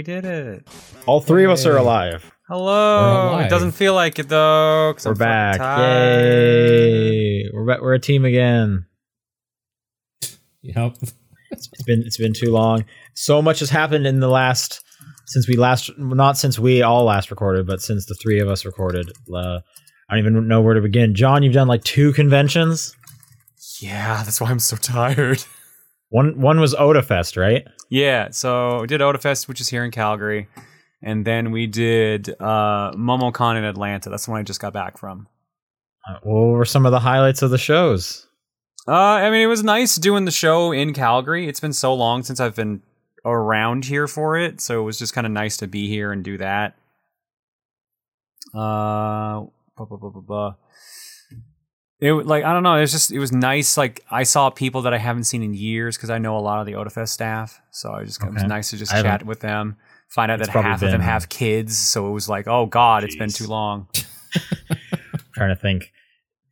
We did it. All three of us are alive. Hello. alive. It doesn't feel like it though. We're I'm back. Yay! We're back. We're a team again. Yep. It's been it's been too long. So much has happened in the last since we last not since we all last recorded, but since the three of us recorded. Uh, I don't even know where to begin. Jon, you've done like two conventions. Yeah, that's why I'm so tired. One one was Otafest, right? Yeah, so we did Otafest, which is here in Calgary, and then we did uh, MomoCon in Atlanta. That's the one I just got back from. Uh, What were some of the highlights of the shows? Uh, I mean, it was nice doing the show in Calgary. It's been so long since I've been around here for it, so it was just kind of nice to be here and do that. Uh, blah, blah, blah, blah, blah. It like I don't know. It was just it was nice. Like I saw people that I haven't seen in years because I know a lot of the Otafest staff. So I just it was nice to just I chat with them. Find out It's that probably half of them have kids, so it was like, oh god, it's been too long. trying to think.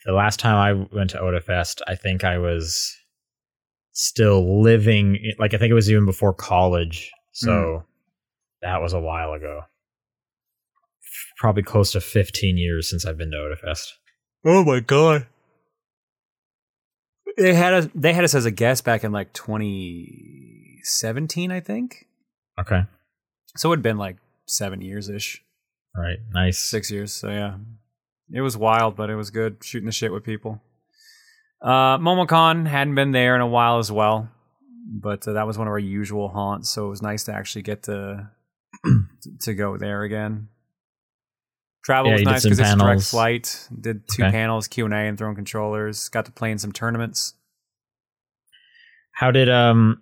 The last time I went to Otafest, I think I was still living. Like I think it was even before college, so mm. that was a while ago. Probably close to 15 years since I've been to Otafest. Oh my god. They had us they had us as a guest back in like 2017, I think. Okay, So it had been like 7 years ish, all right, nice. 6 years. So yeah. It was wild, but it was good shooting the shit with people. Uh MomoCon hadn't been there in a while as well, but uh, that was one of our usual haunts, so it was nice to actually get to to go there again. Travel Yeah, was nice because it's a direct flight. Did two Okay. panels, Q and A, and throwing controllers. Got to play in some tournaments. How did um,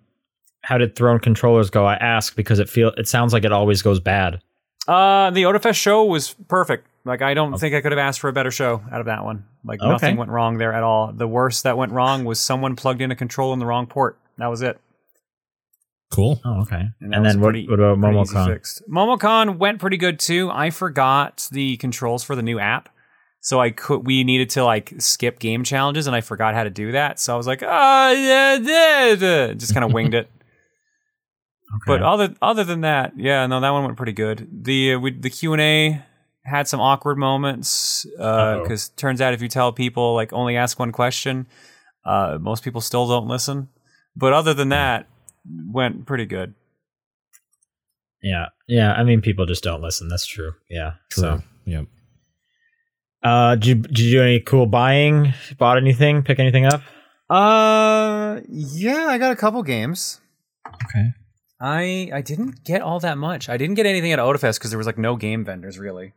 how did thrown controllers go? I ask because it feel it sounds like it always goes bad. Uh, the Otafest show was perfect. Like I don't Okay. think I could have asked for a better show out of that one. Like Okay. nothing went wrong there at all. The worst that went wrong was someone plugged in a control in the wrong port. That was it. Cool. Oh, okay. And, And, then what, pretty- what about pretty easy MomoCon? fixed. MomoCon went pretty good too. I forgot the controls for the new app. So I could we needed to like skip game challenges and I forgot how to do that. So I was like, oh yeah, yeah, yeah," just kind of winged it. But other other than that, yeah, no, that one went pretty good. The uh, we, the Q and A had some awkward moments Uh-oh. because turns out if you tell people like only ask one question, uh, most people still don't listen. But other than that, went pretty good. yeah, yeah. I mean, people just don't listen. That's true. Yeah. So, Yep. Uh, did you, did you do any cool buying? Bought anything? Pick anything up? Uh, yeah, I got a couple games. Okay. I I didn't get all that much. I didn't get anything at Otafest because there was like no game vendors really.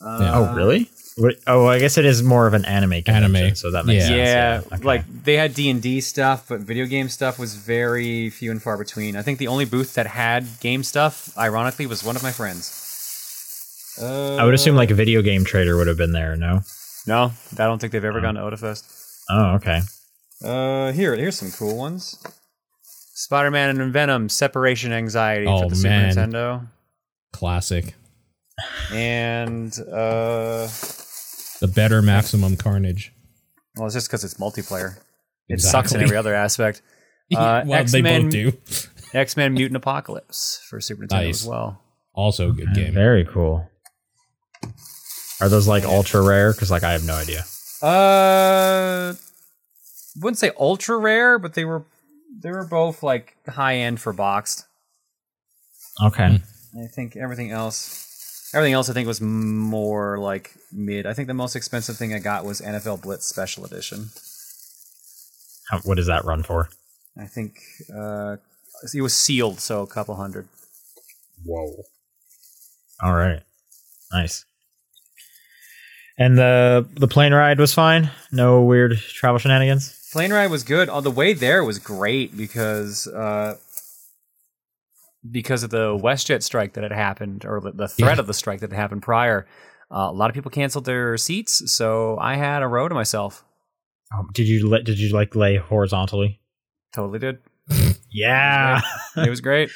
Uh, Yeah. oh, really? What, oh, I guess it is more of an anime convention, Anime. so that makes Yeah, sense. Okay. like they had D and D stuff, but video game stuff was very few and far between. I think the only booth that had game stuff, ironically, was one of my friends. Uh, I would assume like a video game trader would have been there. No. no. I don't think they've ever Oh. gone to Otafest. Oh, okay. Uh, here, here's some cool ones. Spider-Man and Venom: Separation Anxiety Oh, for the man. Super Nintendo, Classic. and uh, The better maximum carnage. well, it's just because it's multiplayer. It sucks in every other aspect. Uh, well, they X-Men- both do. X-Men: Mutant Apocalypse for Super Nintendo Nice. as well. Also a good game. Very cool. Are those like ultra rare? Because like I have no idea. Uh, wouldn't say ultra rare, but they were they were both like high end for boxed. Okay. I think everything else, everything else, I think was more like mid. I think the most expensive thing I got was NFL Blitz Special Edition. How, what does that run for? I think uh, it was sealed, so a couple hundred. Whoa. All right. Nice. And the the plane ride was fine. No weird travel shenanigans. Plane ride was good. On the way there was great because uh, because of the WestJet strike that had happened, or the, the threat Yeah. of the strike that had happened prior. Uh, a lot of people canceled their seats, so I had a row to myself. Um, did you let? Did you like lay horizontally? Totally did. Yeah. It was great.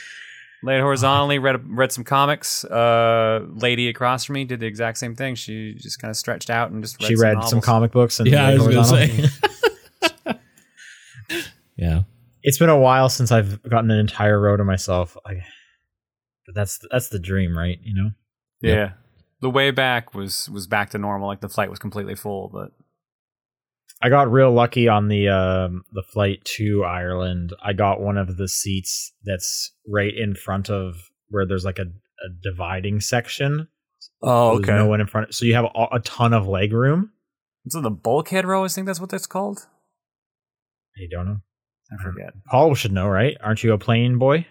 Laid horizontally, read read some comics. Uh, lady across from me did the exact same thing. She just kind of stretched out and just read she some read some comic books and Yeah, I laid was gonna say. yeah. It's been a while since I've gotten an entire row to myself. I, but that's that's the dream, right? You know. Yeah. Yep. The way back was was back to normal. Like the flight was completely full, but I got real lucky on the um, the flight to Ireland. I got one of the seats that's right in front of where there's like a, a dividing section. oh There's no one in front, so you have a, a ton of leg room. So the bulkhead row, I think that's what that's called. I don't know. I forget. Paul should know, right? Aren't you a plane boy?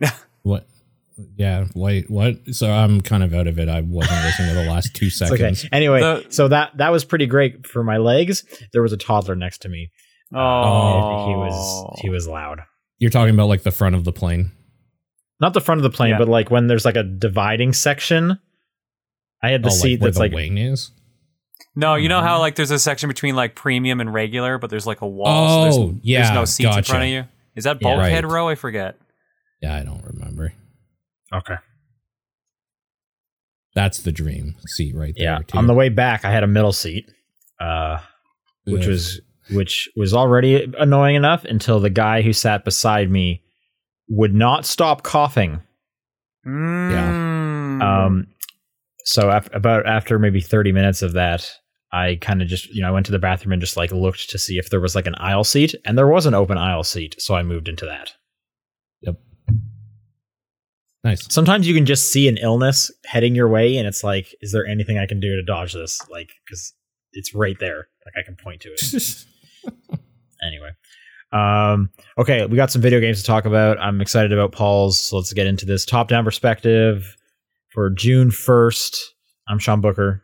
What? Yeah. Wait. What? So I'm kind of out of it. I wasn't listening to the last two It's okay. seconds. Anyway, The- so that that was pretty great for my legs. There was a toddler next to me. Oh, Uh, he was he was loud. You're talking about like the front of the plane. Not the front of the plane, Yeah. but like when there's like a dividing section. I had the oh, seat like that's the like wing is. No, you know Mm-hmm. how like there's a section between like premium and regular, but there's like a wall. so there's, Oh, yeah, There's no seats in front of you. Is that Yeah. bulkhead Right. row? I forget. Yeah, I don't remember. Okay. That's the dream seat right there. Yeah. too. On the way back, I had a middle seat, uh, which Ugh. was which was already annoying enough until the guy who sat beside me would not stop coughing. Mm. Um, so af- about after maybe 30 minutes of that, I kind of just, you know, I went to the bathroom and just like looked to see if there was like an aisle seat, and there was an open aisle seat, so I moved into that. Nice. Sometimes you can just see an illness heading your way, and it's like, is there anything I can do to dodge this? Like, because it's right there, like I can point to it. anyway, um, okay, we got some video games to talk about. I'm excited about Paul's. So let's get into this top-down perspective for June 1st. I'm Sean Booker.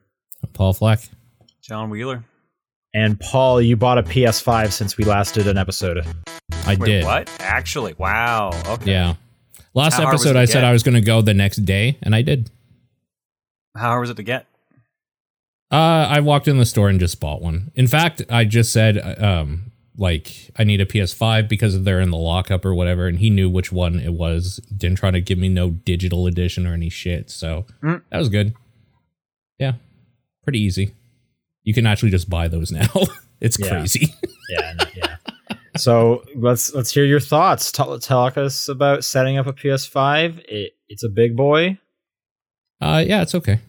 Paul Fleck. Jon Wheeler. And Paul, you bought a PS5 since we last did an episode. I Wait, did. what? Actually, wow. Okay. Yeah. Last How episode, it to I said get? I was going to go the next day, and I did. How hard was it to get? Uh, I walked in the store and just bought one. In fact, I just said, um, like, I need a PS5 because they're in the lockup or whatever, and he knew which one it was. Didn't try to give me no digital edition or any shit, so Mm. that was good. Yeah, pretty easy. You can actually just buy those now. it's Yeah. crazy. Yeah, no, yeah. So let's let's hear your thoughts. Tell, talk us about setting up a PS5. It, it's a big boy. Uh, yeah, it's okay.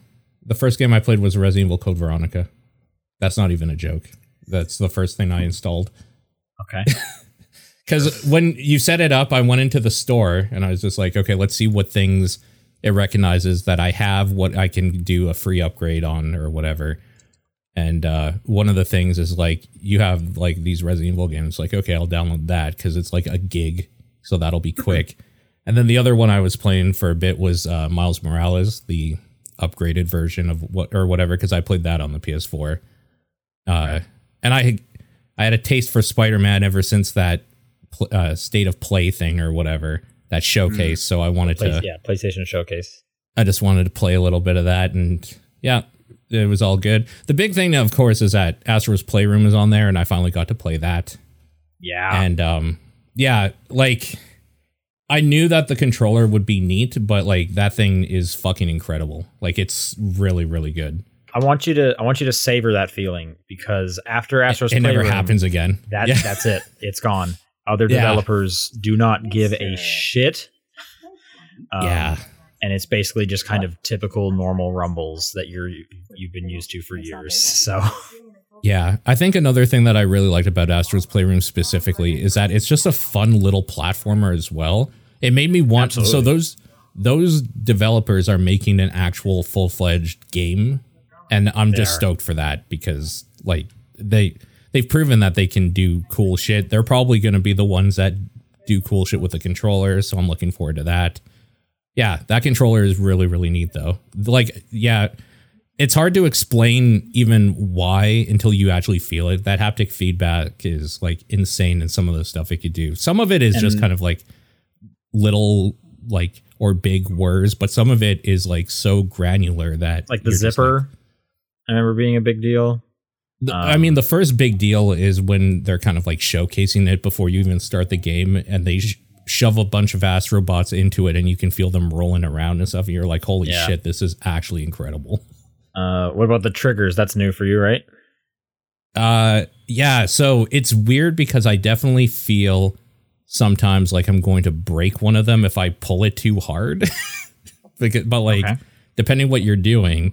The first game I played was Resident Evil Code Veronica. That's not even a joke. That's the first thing I installed. Okay. Because when you set it up, I went into the store and I was just like, okay, let's see what things it recognizes that I have, what I can do a free upgrade on or whatever. And uh, one of the things is like, you have like these Resident Evil games. Like, okay, I'll download that because it's like a gig. So that'll be quick. and then the other one I was playing for a bit was uh, Miles Morales, the upgraded version of what or whatever, because I played that on the PS4. Uh, and I I had a taste for Spider Man ever since that pl- uh, state of play thing or whatever that showcase. So I wanted Play, to, yeah, PlayStation Showcase. I just wanted to play a little bit of that, and yeah, it was all good. The big thing, of course, is that Astro's Playroom is on there, and I finally got to play that. Yeah. And um, yeah, like I knew that the controller would be neat, but like that thing is fucking incredible. Like it's really, really good. I want you to I want you to savor that feeling because after Astro's it never Playroom, happens again. That yeah. that's it. It's gone. Other Yeah. developers do not give a shit. Um, yeah. And it's basically just kind of typical normal rumbles that you're you've been used to for years. So Yeah, I think another thing that I really liked about Astro's Playroom specifically is that it's just a fun little platformer as well. It made me want so those those developers are making an actual full-fledged game and I'm just are. stoked for that because like they they've proven that they can do cool shit. They're probably going to be the ones that do cool shit with the controller, so I'm looking forward to that. Yeah, that controller is really really neat though. Like yeah, it's hard to explain even why until you actually feel it. That haptic feedback is like insane in some of the stuff it could do. Some of it is just kind of like little like or big words, but some of it is like so granular that like the zipper, I remember being a big deal. the- I Um, mean, the first big deal is when they're kind of like showcasing it before you even start the game, and they sh- shove a bunch of astrobots into it, and you can feel them rolling around and stuff. And you're like, "Holy Yeah. shit, this is actually incredible!" Uh, what about the triggers? That's new for you, right? Uh, yeah. So it's weird because I definitely feel sometimes like I'm going to break one of them if I pull it too hard. because, but like Okay. depending what you're doing,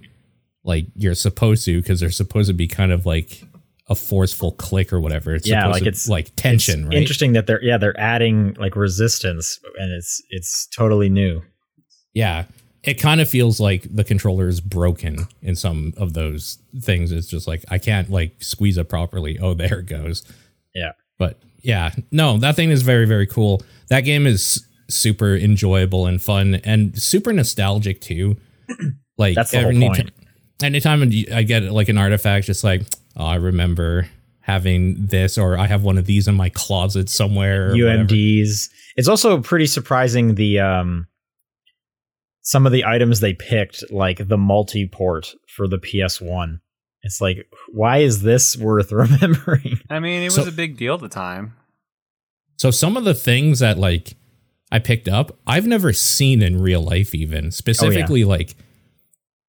like you're supposed to because they're supposed to be kind of like a forceful click or whatever. It's Yeah, like to- it's- like tension, It's right? Interesting that they're yeah they're adding like resistance and it's it's totally new. Yeah. It kind of feels like the controller is broken in some of those things. It's just like I can't like squeeze it properly. Oh, there it goes. Yeah. But yeah, no, that thing is very, very cool. That game is super enjoyable and fun and super nostalgic too. Like That's the whole point. anytime I get like an artifact, just like, oh, I remember having this, or I have one of these in my closet somewhere. or whatever. UMDs. It's also pretty surprising the um some of the items they picked, like the multi-port for the PS1. It's like, why is this worth remembering? I mean, it So- was a big deal at the time. So some of the things that like I picked up, I've never seen in real life even. Specifically like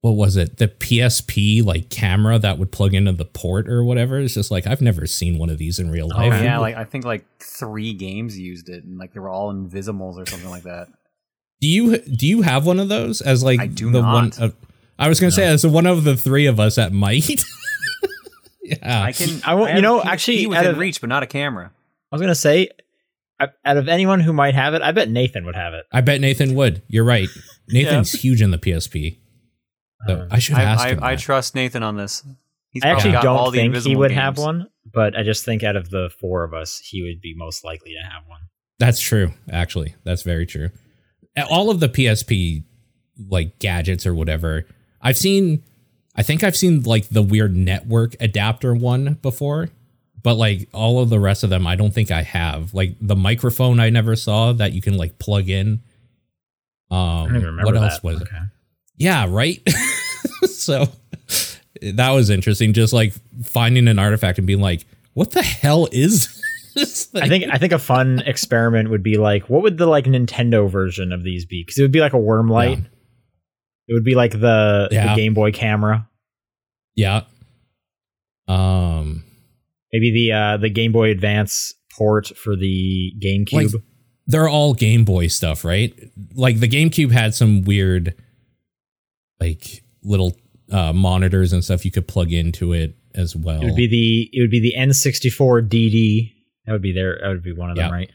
what was it? The PSP like camera that would plug into the port or whatever. It's just like I've never seen one of these in real life. Oh life. yeah, like I think like three games used it, and like they were all Invizimals or something like that. Do you do you have one of those as like I do the one not. of, I was going to say as one of the three of us that might. yeah. I can. I won't- have you know, a PSP actually, out within of- reach, but not a camera. I was gonna say, out of anyone who might have it, I bet Nathan would have it. I bet Nathan would. You're right. Nathan's huge in the PSP. So Uh, I should I, ask I, him. I that. trust Nathan on this. He's I actually got all don't the think he Invizimal would games. have one, but I just think out of the four of us, he would be most likely to have one. That's true. Actually, that's very true. All of the PSP like gadgets or whatever, I've seen. I think I've seen like the weird network adapter one before, but like all of the rest of them, I don't think I have. Like the microphone, I never saw that you can like plug in. Um, I don't even remember what that. else was it? Yeah, right. so that was interesting. Just like finding an artifact and being like, "What the hell is this?" Thing? I think I think a fun experiment would be like, what would the like Nintendo version of these be? Because it would be like a worm light. Yeah. It would be like the, Yeah. the Game Boy camera, Yeah. Um, maybe the uh, the Game Boy Advance port for the GameCube. Like- they're all Game Boy stuff, right? Like the GameCube had some weird, like little uh, monitors and stuff you could plug into it as well. it would be the it would be the N64 DD. That would be there. That would be one of them, Yeah. right?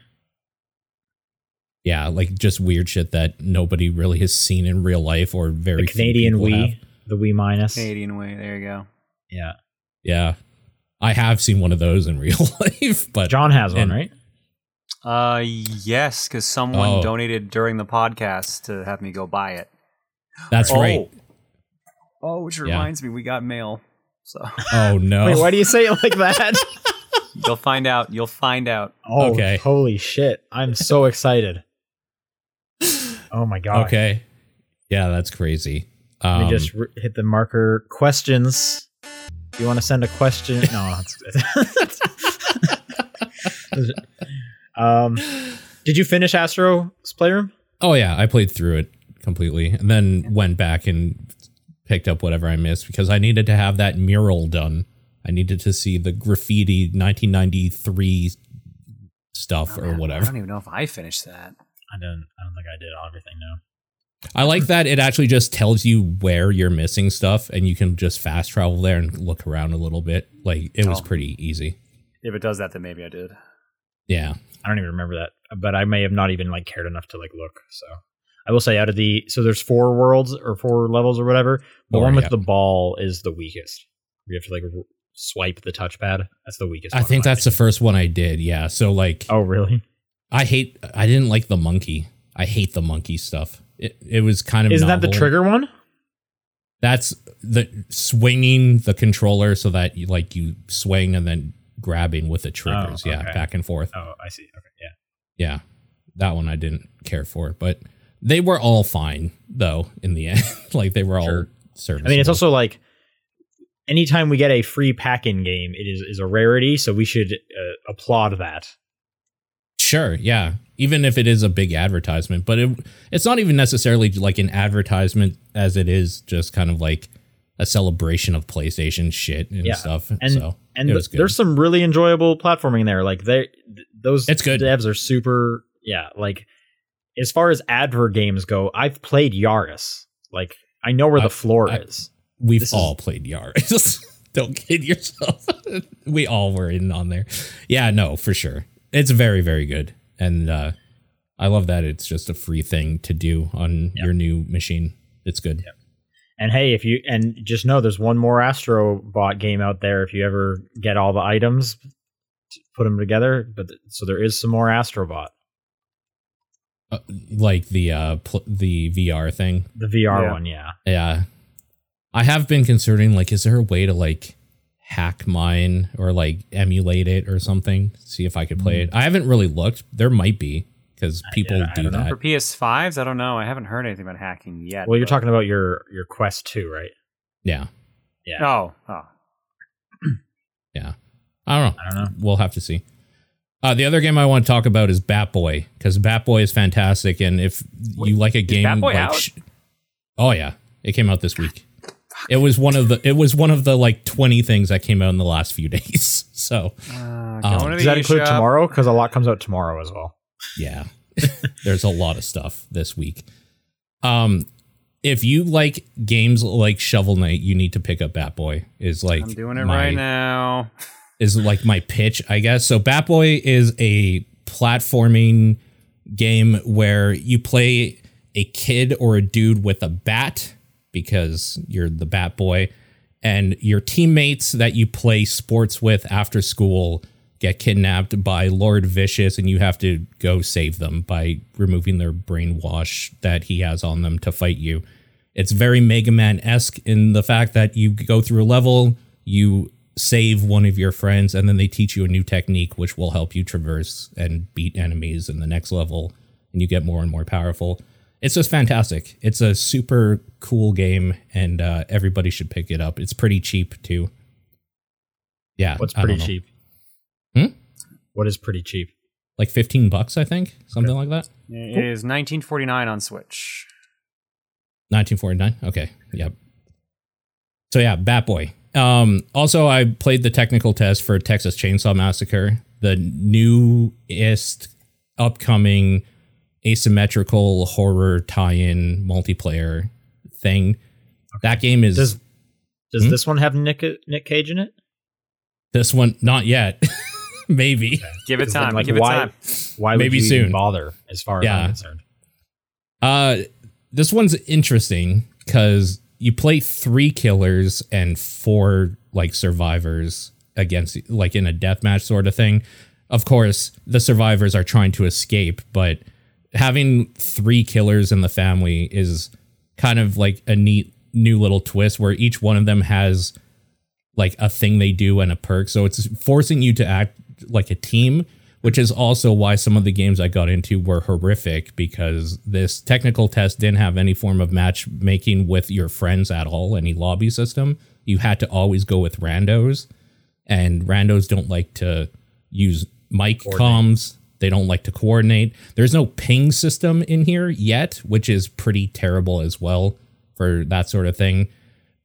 yeah, like just weird shit that nobody really has seen in real life or very The few Canadian people Wii, have. the Wii minus. Canadian way. There you go. Yeah, Yeah, I have seen one of those in real life, but Jon has one, right? Uh, yes, because someone Oh. donated during the podcast to have me go buy it. That's oh. right. Oh, which Yeah. reminds me, we got mail. So Oh no. Wait, why do you say it like that? you'll find out. You'll find out. oh, Okay. holy shit! I'm so excited. Oh my god! okay. Yeah, that's crazy. Let Um, me just r- hit the marker. Questions. You want to send a question? No. That's um, did you finish Astro's Playroom? Oh yeah, I played through it completely and then went back and picked up whatever I missed because I needed to have that mural done. I needed to see the graffiti 1993 stuff or Man, I don't even know if I finished that. I don't. I don't think I did everything. No. I like that it actually just tells you where you're missing stuff and you can just fast travel there and look around a little bit. Like it was Oh. pretty easy. If it does that, then maybe I did. Yeah. I don't even remember that, but I may have not even like cared enough to like look. So I will say, out of the so there's four worlds or four levels or whatever. The one with yeah. the ball is the weakest. You have to like r- swipe the touchpad. That's the weakest. I think that's the first one I did. Yeah. So like. Oh really? I hate I didn't like the monkey. I hate the monkey stuff. It it was kind of Isn't that the trigger one? That's the swinging the controller so that you like you swing and then grabbing with the oh, triggers. Oh, Yeah, back and forth. Oh, I see. Okay, yeah. Yeah, that one I didn't care for, but they were all fine though in the end. like they were all Sure. serviceable. I mean, it's also like anytime we get a free pack-in game, it is is a rarity, so we should uh, applaud that. Sure, yeah. Even if it is a big advertisement, but it it's not even necessarily like an advertisement as it is just kind of like a celebration of PlayStation shit and Yeah. stuff. And so and it was good. there's some really enjoyable platforming there. Like they those It's good. devs are super. Yeah, like as far as adver games go, I've played Yaris. Like I know where I- the floor I- is. We've This is- all played Yaris. Don't kid yourself. we all were in on there. Yeah, no, for sure. It's very, very good. And uh I love that it's just a free thing to do on Yeah. your new machine. It's good. And hey, if you and just know there's one more Astro Bot game out there. If you ever get all the items, put them together. But so there is some more Astro Bot, Uh, like the uh pl- the VR thing. the VR Yeah. one. Yeah, Yeah. I have been considering like is there a way to like hack mine or like emulate it or something? See if I could play it. I haven't really looked. There might be because people yeah, do don't know. that. For PS5s, I don't know. I haven't heard anything about hacking yet. Well, you're talking about your your Quest Two, right? Yeah. Yeah. Oh, oh. Yeah. I don't know. I don't know. We'll have to see. Uh, the other game I want to talk about is Bat Boy because Bat Boy is fantastic, and if you like a game, Bat Boy like out? sh- oh yeah, it came out this week. It was one of the it was one of the like twenty things that came out in the last few days. So Uh, Um, Does that include eShop. tomorrow? Because a lot comes out tomorrow as well. yeah, there's a lot of stuff this week. Um, if you like games like Shovel Knight, you need to pick up Bat Boy. Is like I'm doing it my- right now. is like my pitch, I guess. So Bat Boy is a platforming game where you play a kid or a dude with a bat because you're the Bat Boy, and your teammates that you play sports with after school get kidnapped by Lord Vicious, and you have to go save them by removing their brainwash that he has on them to fight you. It's very Mega Man esque in the fact that you go through a level, you save one of your friends, and then they teach you a new technique which will help you traverse and beat enemies in the next level, and you get more and more powerful. It's just fantastic. It's a super cool game, and uh, everybody should pick it up. It's pretty cheap too. Yeah, What's pretty cheap? Hmm? What is pretty cheap? Like fifteen bucks, I think, something like that. It is 1949 on Switch. 1949. Okay. Yep. So yeah, Bat Boy. Um, also, I played the technical test for Texas Chainsaw Massacre, the newest upcoming asymmetrical horror tie-in multiplayer thing. That game is Does does Hmm? this one have Nick Nick Cage in it? this one not yet. Maybe. Give it time. like, Give it why- time. Why would Maybe you even soon. bother? As far as Yeah. I'm concerned, Uh, this one's interesting because you play three killers and four like survivors against like in a death match sort of thing. Of course, the survivors are trying to escape, but having three killers in the family is kind of like a neat new little twist where each one of them has like a thing they do and a perk. So it's forcing you to act like a team, which is also why some of the games I got into were horrific because this technical test didn't have any form of matchmaking with your friends at all, any lobby system. You had to always go with randos, and randos don't like to use mic comms. They don't like to coordinate. There's no ping system in here yet, which is pretty terrible as well for that sort of thing.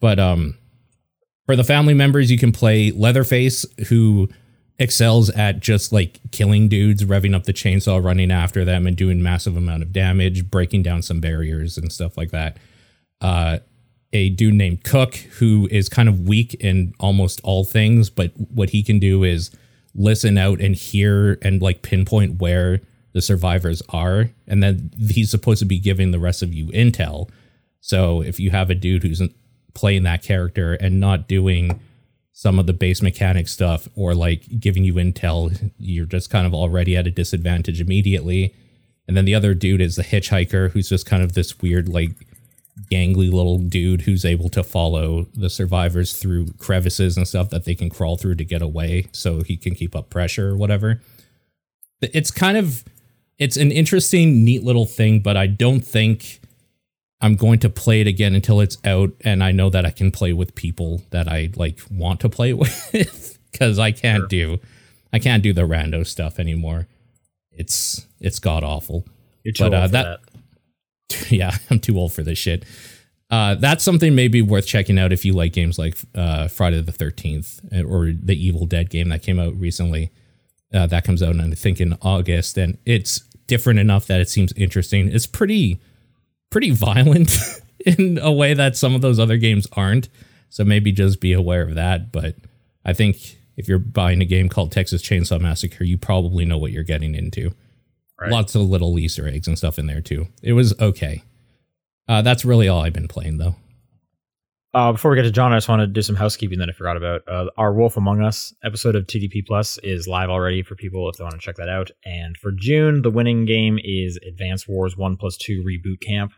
But um for the family members, you can play Leatherface, who excels at just like killing dudes, revving up the chainsaw, running after them, and doing massive amount of damage, breaking down some barriers and stuff like that. Uh, a dude named Cook, who is kind of weak in almost all things, but what he can do is listen out and hear and like pinpoint where the survivors are, and then he's supposed to be giving the rest of you intel. So if you have a dude who's playing that character and not doing some of the base mechanic stuff or like giving you intel, you're just kind of already at a disadvantage immediately. And then the other dude is the hitchhiker, who's just kind of this weird, like, gangly little dude who's able to follow the survivors through crevices and stuff that they can crawl through to get away so he can keep up pressure or whatever. It's kind of it's an interesting, neat little thing, but I don't think I'm going to play it again until it's out and I know that I can play with people that I like want to play with cuz I can't Sure. do I can't do the rando stuff anymore. It's it's god awful. You're too But, old uh, for that- that. yeah, I'm too old for this shit. Uh, that's something maybe worth checking out if you like games like uh, Friday the 13th or the Evil Dead game that came out recently. Uh, that comes out, I think, in August, and it's different enough that it seems interesting. It's pretty, pretty violent in a way that some of those other games aren't. So maybe just be aware of that. But I think if you're buying a game called Texas Chainsaw Massacre, you probably know what you're getting into. Right. Lots of little Easter eggs and stuff in there too. It was okay. Uh, that's really all I've been playing though. Uh, before we get to Jon, I just want to do some housekeeping that I forgot about. Uh, our Wolf Among Us episode of TDP Plus is live already for people if they want to check that out. And for June, the winning game is Advance Wars 1 plus 2 Reboot Camp.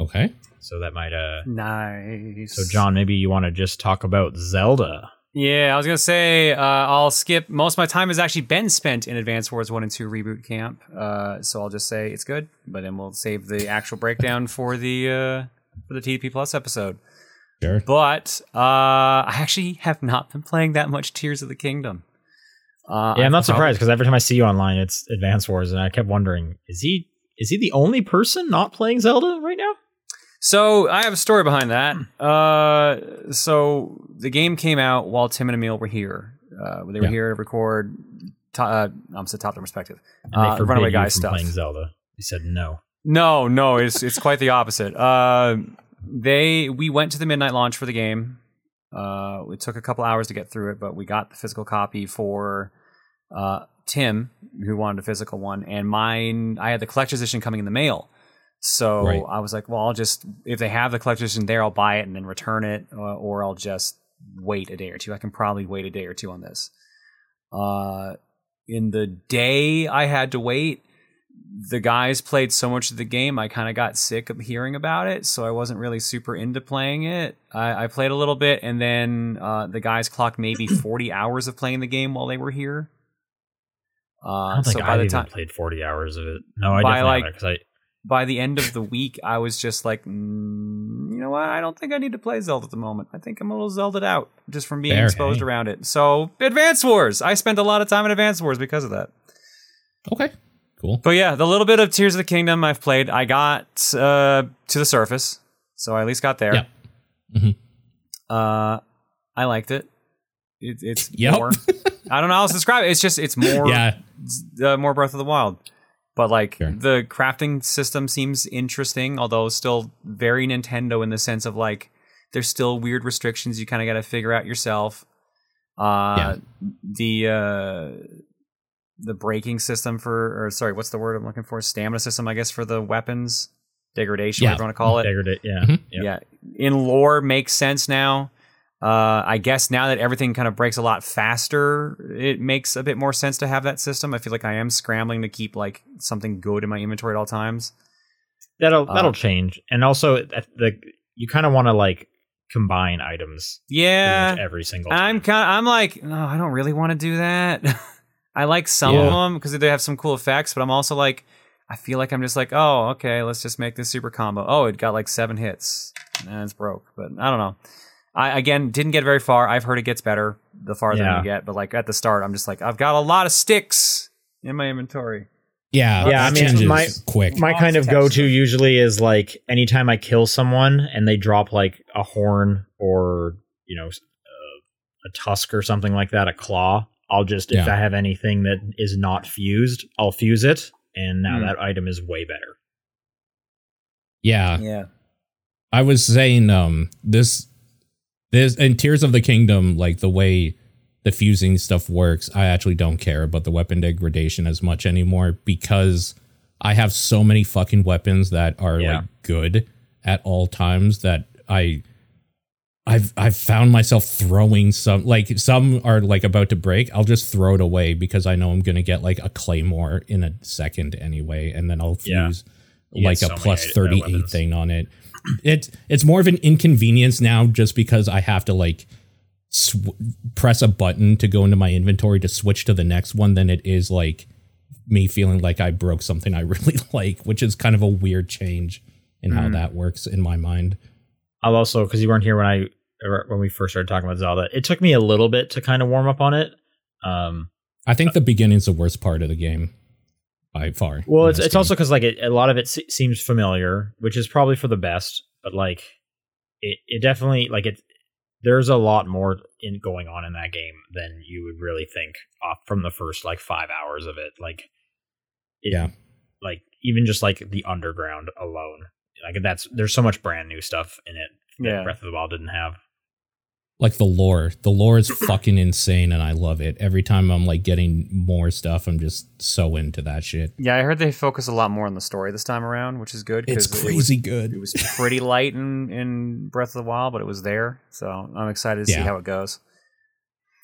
Okay. So that might, uh, Nice. so John, maybe you want to just talk about Zelda. Yeah, I was gonna say uh, I'll skip. Most of my time has actually been spent in Advance Wars One and Two Reboot Camp, uh, so I'll just say it's good. But then we'll save the actual breakdown for the uh, for the TDP Plus episode. Sure. But uh, I actually have not been playing that much Tears of the Kingdom. Uh, Yeah, I'm not surprised because every time I see you online, it's Advance Wars, and I kept wondering, is he is he the only person not playing Zelda right now? So I have a story behind that. Uh, so the game came out while Tim and Emil were here. Uh, they were Yeah. here to record. To, uh, I'm so top down perspective. Uh, Runaway Guy stuff. playing Zelda. He said no. No, no, it's it's quite the opposite. Uh, they we went to the midnight launch for the game. Uh, it took a couple hours to get through it, but we got the physical copy for uh, Tim, who wanted a physical one, and mine. I had the collector's edition coming in the mail, so Right. I was like, well, I'll just if they have the collector's edition there, I'll buy it and then return it, uh, or I'll just wait a day or two. I can probably wait a day or two on this. Uh, in the day I had to wait, the guys played so much of the game, I kind of got sick of hearing about it, so I wasn't really super into playing it. I, I played a little bit, and then uh, the guys clocked maybe 40 hours of playing the game while they were here. I Uh, don't think so the even time, played 40 hours of it. No, I By, definitely like- I by the end of the week, I was just like, mm, you know what? I don't think I need to play Zelda at the moment. I think I'm a little Zelda'd out just from being Fair, exposed hey. around it. So, Advance Wars. I spent a lot of time in Advance Wars because of that. Okay. Cool. But yeah, the little bit of Tears of the Kingdom I've played, I got uh, to the surface, so I at least got there. Yeah. Mhm. Uh, I liked it. it it's Yep. more. I don't know how to describe it. It's just it's more Yeah. uh, more Breath of the Wild. But like Sure. the crafting system seems interesting, although still very Nintendo in the sense of like there's still weird restrictions you kind of got to figure out yourself. Uh, Yeah. The uh, the braking system for, or sorry, what's the word I'm looking for? Stamina system, I guess, for the weapons degradation, Yeah. whatever you want to call it. Degrade- yeah. Mhm. Yep. Yeah, in lore makes sense now. Uh, I guess now that everything kind of breaks a lot faster, it makes a bit more sense to have that system. I feel like I am scrambling to keep like something good in my inventory at all times. That'll Uh, that'll change. And also the you kind of want to like combine items Yeah, every single time. I'm kind. I'm like, no, I don't really want to do that. I like some of them because they have some cool effects, but I'm also like, I feel like I'm just like, oh, okay, let's just make this super combo. Oh, it got like seven hits, and it's broke. But I don't know. I again didn't get very far. I've heard it gets better the farther Yeah. you get, but like at the start, I'm just like, I've got a lot of sticks in my inventory. Yeah. Yeah, I mean, my- quick. My kind of go to usually is like anytime I kill someone and they drop like a horn or you know uh, a tusk or something like that, a claw. I'll just if Yeah. I have anything that is not fused, I'll fuse it, and now Hmm. that item is way better. yeah. Yeah, I was saying um this this in Tears of the Kingdom, like the way the fusing stuff works, I actually don't care about the weapon degradation as much anymore because I have so many fucking weapons that are Yeah. like good at all times that I I've I've found myself throwing some like some are like about to break. I'll just throw it away because I know I'm gonna get like a claymore in a second anyway, and then I'll Yeah. fuse You like a so plus uh, thirty eight thing on it. It's it's more of an inconvenience now just because I have to like sw- press a button to go into my inventory to switch to the next one than it is like me feeling like I broke something I really like, which is kind of a weird change in how Mhm. that works in my mind. I'll also because you weren't here when I when we first started talking about Zelda. It took me a little bit to kind of warm up on it. Um, I think the beginning's the worst part of the game by far. well, it's it's game. also because like it, a lot of it se- seems familiar, which is probably for the best. But like, it it definitely like it. there's a lot more in going on in that game than you would really think off from the first like five hours of it. Like, it, Yeah. like even just like the underground alone, like that's there's so much brand new stuff in it that Yeah. Breath of the Wild didn't have. Like the lore. The lore is fucking insane and I love it. Every time I'm like getting more stuff, I'm just so into that shit. Yeah, I heard they focus a lot more on the story this time around, which is good. It's 'cause it was- crazy good. It was pretty light in, in Breath of the Wild, but it was there. So I'm excited to see how it goes.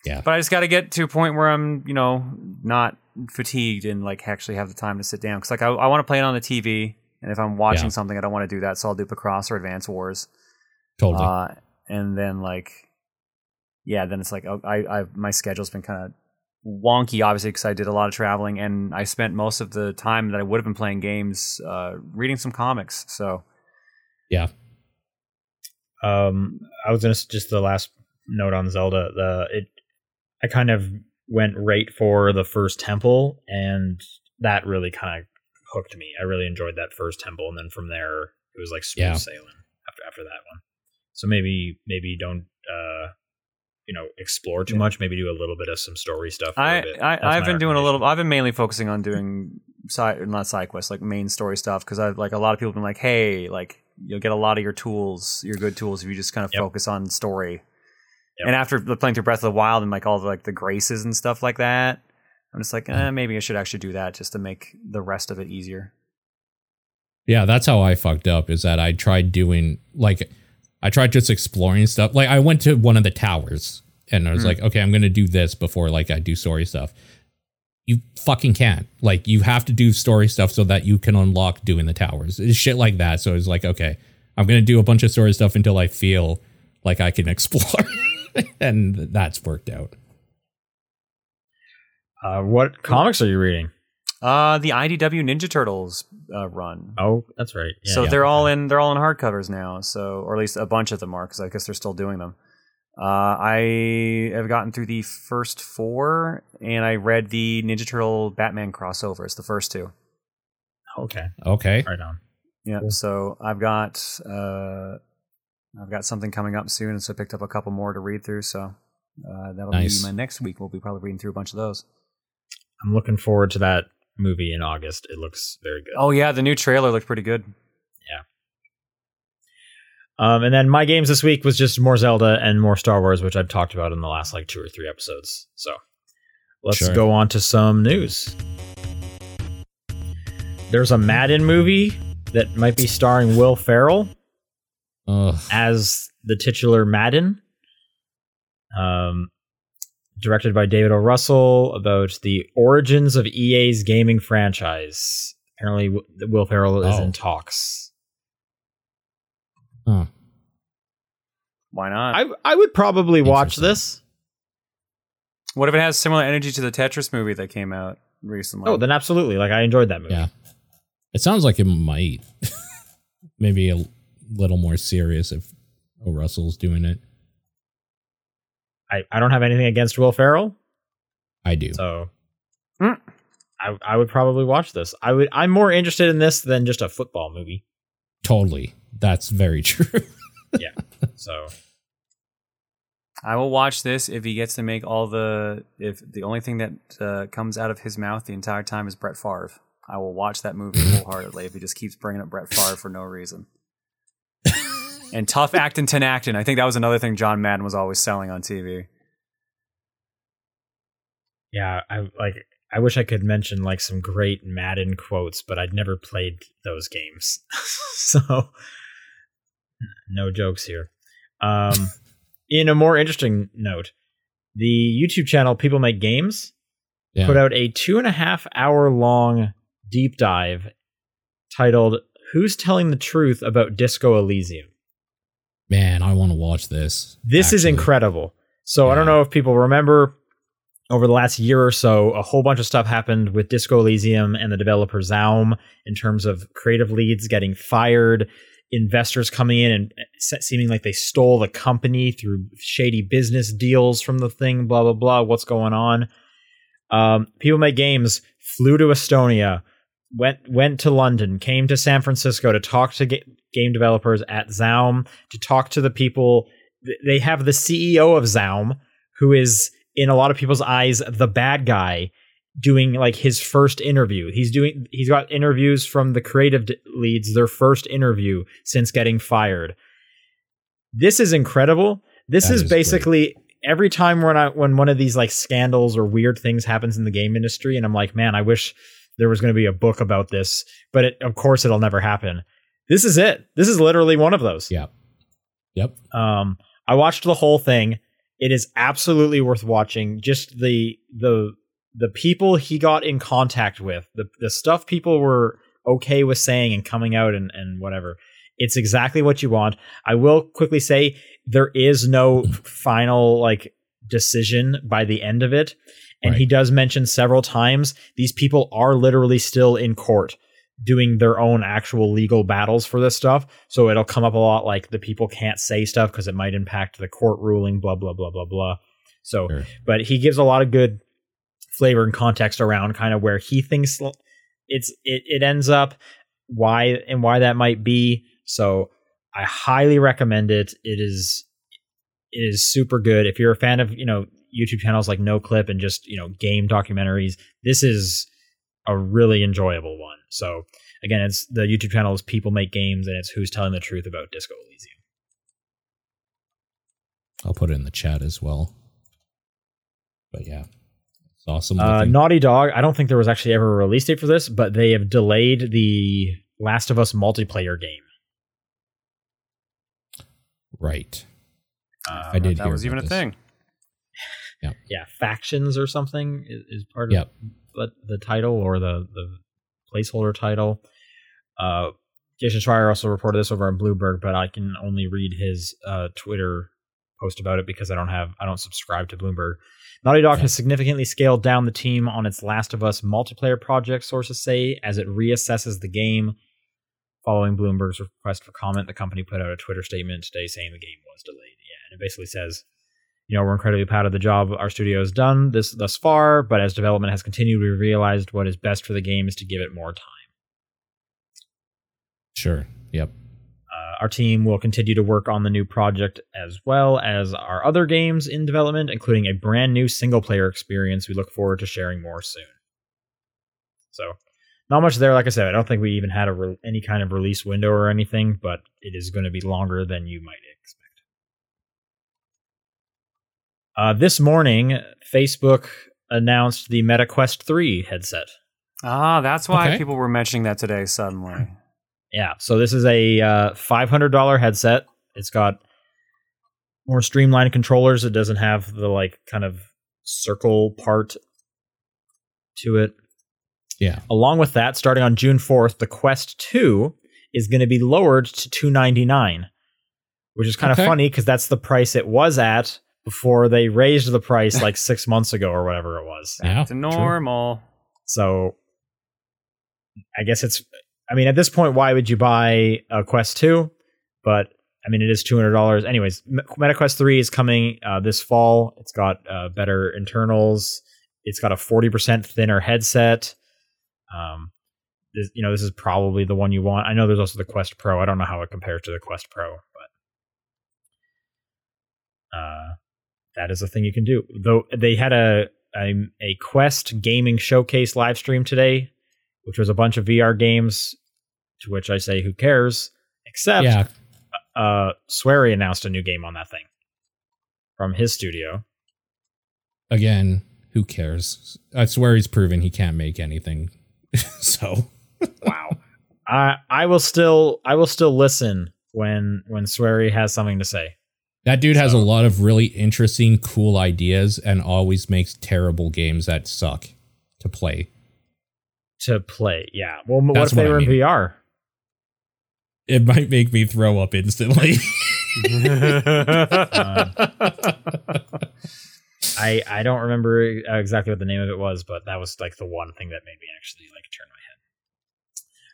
Yeah. But I just got to get to a point where I'm, you know, not fatigued and like actually have the time to sit down. Because like I, I want to play it on the TV, and if I'm watching Yeah. something, I don't want to do that. So I'll do Picross or Advance Wars. Totally. Uh, and then like, yeah, then it's like oh, I, I my schedule's been kind of wonky, obviously, because I did a lot of traveling and I spent most of the time that I would have been playing games uh, reading some comics. So yeah. Um, I was gonna just the last note on Zelda. The it, I kind of went right for the first temple, and that really kind of hooked me. I really enjoyed that first temple, and then from there it was like smooth Yeah. sailing after after that one. So maybe maybe don't uh, you know, explore too Yeah. much. Maybe do a little bit of some story stuff. for a I, bit. I I've been doing a little. I've been mainly focusing on doing side, not side quests, like main story stuff, because I've like a lot of people have been like, hey, like you'll get a lot of your tools, your good tools, if you just kind of Yep. focus on story. Yep. And after playing through Breath of the Wild and like all the like the graces and stuff like that, I'm just like, eh, maybe I should actually do that just to make the rest of it easier. Yeah, that's how I fucked up. Is that I tried doing like I tried just exploring stuff. Like I went to one of the towers and I was Mm. like, okay, I'm gonna do this before like I do story stuff. You fucking can't. Like you have to do story stuff so that you can unlock doing the towers. It's shit like that. So it's like, okay, I'm gonna do a bunch of story stuff until I feel like I can explore. and that's worked out. Uh, what comics are you reading? Uh, the IDW Ninja Turtles uh, run. Oh, that's right. Yeah, so yeah. they're all in they're all in hardcovers now. So or at least a bunch of them are because I guess they're still doing them. Uh, I have gotten through the first four, and I read the Ninja Turtle Batman crossovers, the first two. okay. Okay. Right on. Yeah. Cool. So I've got uh, I've got something coming up soon, and so I picked up a couple more to read through. So uh, that'll Nice. be my next week. We'll be probably reading through a bunch of those. I'm looking forward to that movie in August. It looks very good. Oh yeah, the new trailer looked pretty good. Yeah. Um, and then my games this week was just more Zelda and more Star Wars, which I've talked about in the last like two or three episodes. So let's Sure. go on to some news. There's a Madden movie that might be starring Will Ferrell Ugh. as the titular Madden. Um, directed by David O. Russell about the origins of EA's gaming franchise. Apparently, Will Ferrell is Oh. in talks. Huh. Why not? I I would probably watch this. what if it has similar energy to the Tetris movie that came out recently? Oh, then absolutely. Like I enjoyed that movie. Yeah. It sounds like it might. Maybe a little more serious if O. Russell's doing it. I, I don't have anything against Will Ferrell, I do. so Hmm. I I would probably watch this. I would I'm more interested in this than just a football movie. totally. That's very true. Yeah. So I will watch this if he gets to make all the if the only thing that uh, comes out of his mouth the entire time is Brett Favre. I will watch that movie wholeheartedly if he just keeps bringing up Brett Favre for no reason. And tough acting, Tinactin. I think that was another thing John Madden was always selling on TV. yeah, I like I wish I could mention like some great Madden quotes, but I'd never played those games. so no jokes here. Um in a more interesting note, the YouTube channel People Make Games yeah. put out a two and a half hour long deep dive titled Who's Telling the Truth About Disco Elysium? Man, I want to watch this. This is incredible. So I don't know if people remember over the last year or so, a whole bunch of stuff happened with Disco Elysium and the developer Zaum in terms of creative leads getting fired, investors coming in and seeming like they stole the company through shady business deals from the thing, blah, blah, blah. What's going on? Um, People Make Games flew to Estonia, went went to London, came to San Francisco to talk to ga- game developers at Zaum, to talk to the people they have the CEO of Zaum, who is in a lot of people's eyes the bad guy, doing like his first interview. He's doing he's got interviews from the creative leads, their first interview since getting fired. This is incredible. This is, is basically every time when I when one of these like scandals or weird things happens in the game industry, and I'm like, man, I wish there was going to be a book about this, but it, of course it'll never happen. This is it. This is literally one of those. Yep. Yep. Um, I watched the whole thing. It is absolutely worth watching. Just the the the people he got in contact with, the the stuff people were okay with saying and coming out and and whatever. It's exactly what you want. I will quickly say there is no final like decision by the end of it. And he does mention several times these people are literally still in court doing their own actual legal battles for this stuff. So it'll come up a lot like the people can't say stuff because it might impact the court ruling, blah, blah, blah, blah, blah. So, Sure. but he gives a lot of good flavor and context around kind of where he thinks it's it, it ends up why and why that might be so i highly recommend it it is it is super good if you're a fan of you know youtube channels like Noclip and just you know game documentaries this is a really enjoyable one so again it's the youtube channel is people make games and it's who's telling the truth about disco elysium I'll put it in the chat as well. But yeah, it's awesome. Uh. Naughty Dog. I don't think there was actually ever a release date for this, but they have delayed the Last of Us multiplayer game. right. Uh, I did That hear was even a this. thing. Yeah, factions or something is, is part of Yep. the, the title or the the placeholder title. Uh, Jason Schreier also reported this over on Bloomberg, but I can only read his uh, Twitter post about it because I don't have I don't subscribe to Bloomberg. Naughty Dog Okay. has significantly scaled down the team on its Last of Us multiplayer project, sources say, as it reassesses the game. Following Bloomberg's request for comment, the company put out a Twitter statement today saying the game was delayed. Yeah, and it basically says, you know, we're incredibly proud of the job our studio has done this thus far, but as development has continued, we realized what is best for the game is to give it more time. Sure. Yep. Uh, our team will continue to work on the new project as well as our other games in development, including a brand new single player experience. We look forward to sharing more soon. So, not much there. Like I said, I don't think we even had a re- any kind of release window or anything, but it is going to be longer than you might expect. Uh, this morning, Facebook announced the Meta Quest 3 headset. Ah, that's why Okay. people were mentioning that today suddenly. Yeah, so this is a uh, $500 headset. It's got more streamlined controllers. It doesn't have the like kind of circle part to it. Yeah. Along with that, starting on June 4th, the Quest 2 is going to be lowered to 299, which is kind Okay. of funny because that's the price it was at before they raised the price like 6 months ago or whatever it was. Yeah. It's true. normal. So I guess it's I mean at this point why would you buy a Quest 2? But I mean it is $200. Anyways, M- MetaQuest 3 is coming uh, this fall. It's got uh, better internals. It's got a 40% thinner headset. Um this, you know this is probably the one you want. I know there's also the Quest Pro. I don't know how it compares to the Quest Pro, but uh that is a thing you can do. Though they had a a, a Quest gaming showcase live stream today, which was a bunch of VR games. To which I say, who cares? Except, Yeah. uh, Swery announced a new game on that thing from his studio. Again, who cares? I swear he's proven he can't make anything. so Wow. I I will still I will still listen when when Swery has something to say. That dude has a lot of really interesting, cool ideas and always makes terrible games that suck to play. To play, yeah. Well, what if they what I were in. VR? It might make me throw up instantly. Um, I I don't remember exactly what the name of it was, but that was like the one thing that made me actually like turn my head.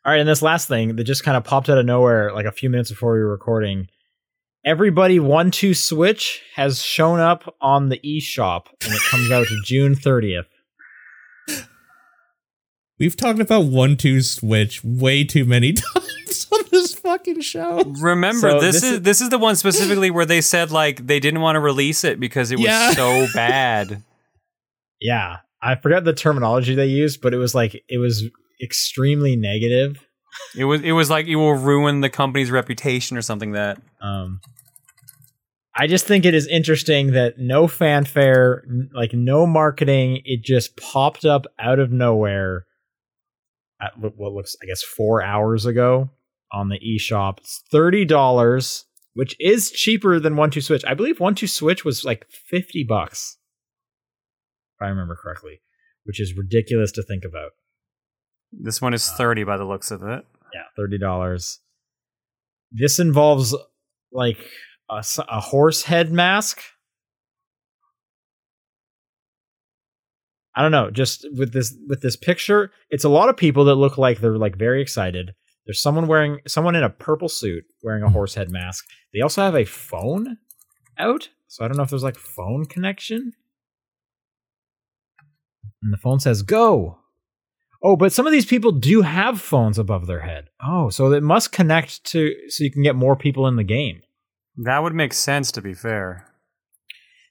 All right, and this last thing that just kind of popped out of nowhere, like a few minutes before we were recording. Everybody one two switch has shown up on the eShop, and it comes out June thirtieth. We've talked about one two switch way too many times on this fucking show. Remember, So this, this is, is- this is the one specifically where they said like they didn't want to release it because it was Yeah. so bad. Yeah, I forgot the terminology they used, but it was like it was extremely negative. It was it was like it will ruin the company's reputation or something that Um, I just think it is interesting that no fanfare, like no marketing, it just popped up out of nowhere at what looks, I guess, four hours ago on the eShop. It's thirty dollars, which is cheaper than One Two Switch. I believe One Two Switch was like fifty bucks, if I remember correctly, which is ridiculous to think about. This one is Uh, 30 by the looks of it. Yeah, thirty dollars. This involves like a horse head mask. I don't know. Just with this with this picture, it's a lot of people that look like they're like very excited. There's someone wearing someone in a purple suit wearing a horse head mask. They also have a phone out, so I don't know if there's like phone connection. And the phone says "Go." Oh, but some of these people do have phones above their head. Oh, so it must connect to so you can get more people in the game. That would make sense to be fair.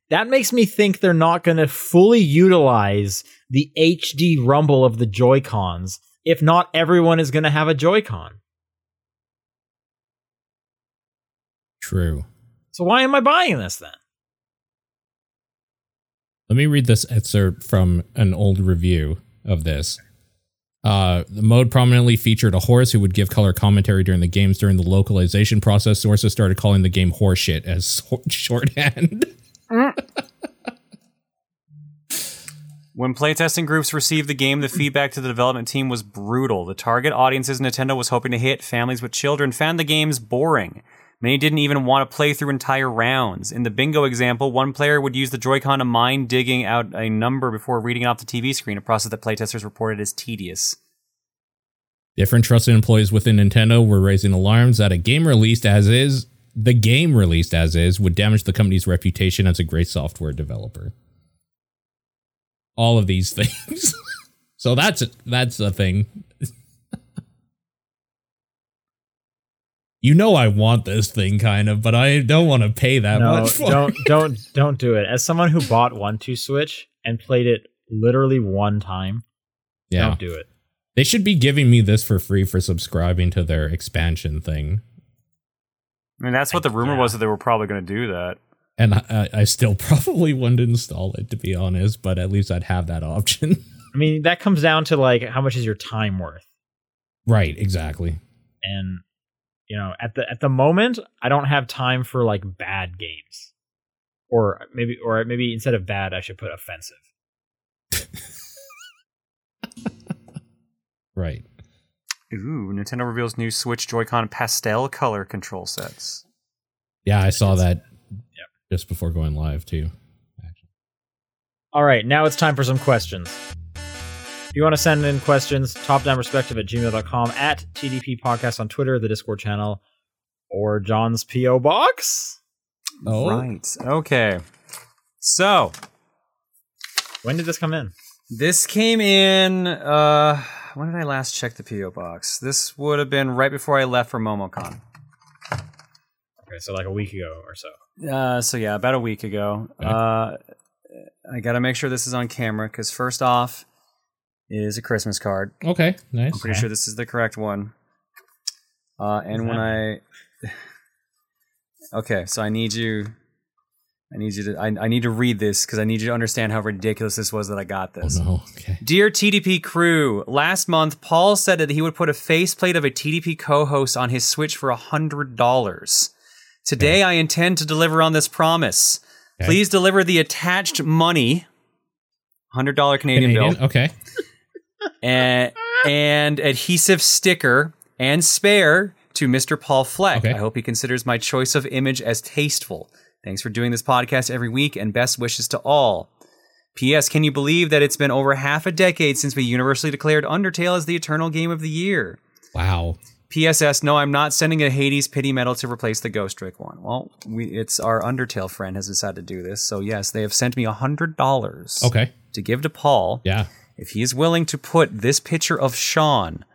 That makes me think they're not going to fully utilize the HD rumble of the Joy-Cons if not everyone is going to have a Joy-Con. True. So why am I buying this then? Let me read this excerpt from an old review of this. Uh, the mode prominently featured a horse who would give color commentary during the games. During the localization process, sources started calling the game horseshit as shorthand. When playtesting groups received the game, the feedback to the development team was brutal. The target audiences Nintendo was hoping to hit, families with children, found the games boring. Many didn't even want to play through entire rounds. In the bingo example, one player would use the Joy-Con to mind digging out a number before reading it off the TV screen, a process that playtesters reported as tedious. Different trusted employees within Nintendo were raising alarms that a game released as is, the game released as is, would damage the company's reputation as a great software developer. All of these things. so that's that's a thing. You know I want this thing kind of, but I don't want to pay that no, much for don't it. don't don't do it. As someone who bought One Two Switch and played it literally one time, Yeah. don't do it. They should be giving me this for free for subscribing to their expansion thing. I mean, that's what the rumor Yeah. was that they were probably going to do that. And I, I still probably wouldn't install it to be honest, but at least I'd have that option. I mean, that comes down to like how much is your time worth? right, exactly. and you know at the at the moment i don't have time for like bad games or maybe or maybe instead of bad i should put offensive Right. Ooh, Nintendo reveals new Switch Joy-Con pastel color control sets. Yeah, I saw that just before going live too. all right now it's time for some questions if you want to send in questions topdownperspective at gmail.com at tdp podcast on twitter the discord channel or jon's po box Oh. Right. Okay. So, when did this come in This came in. Uh, when did I last check the PO box? This would have been right before I left for MomoCon. okay so like a week ago or so Uh, so yeah, about a week ago. Okay. Uh, I got to make sure this is on camera because first off is a Christmas card. Okay, nice. I'm pretty sure this is the correct one. Uh, and when I, okay, so I need you. I need you to. I, I need to read this because I need you to understand how ridiculous this was that I got this. Oh no. Okay. Dear TDP crew, last month Paul said that he would put a faceplate of a TDP co-host on his Switch for a hundred dollars. Today I intend to deliver on this promise. Okay. Please deliver the attached money, hundred dollar Canadian, Canadian? bill, Okay. And, and adhesive sticker and spare to Mr. Paul Fleck. Okay. I hope he considers my choice of image as tasteful. Thanks for doing this podcast every week, and best wishes to all. P.S. Can you believe that it's been over half a decade since we universally declared Undertale as the eternal game of the year? Wow. P.S.S. No, I'm not sending a Hades pity medal to replace the Ghost Trick one. Well, we, it's our Undertale friend has decided to do this. So yes, they have sent me a hundred dollars Okay. to give to Paul Yeah. If he is willing to put this picture of Sean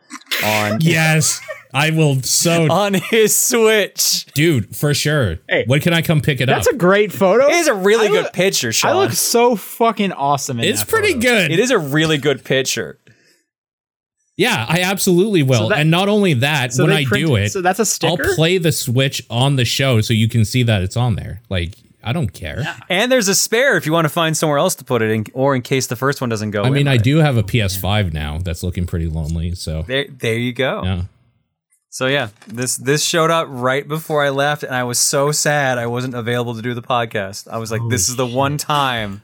on Yes. I will so, on his Switch. dude, for sure. Hey, when can I come pick it That's up? That's a great photo. It is a really I good look- picture, Sean. I look so fucking awesome in it's that pretty photo. good. it is a really good picture. Yeah, I absolutely will. that- and not only that, So when I print- do it, so that's a sticker? i'll play the Switch on the show so you can see that it's on there. Like, I don't care. And there's a spare if you want to find somewhere else to put it in, or in case the first one doesn't go. I mean, in I right. do have a PS5 now that's looking pretty lonely. So, There, there you go. yeah. So yeah, this this showed up right before I left, and I was so sad I wasn't available to do the podcast. I was like, this is the one time.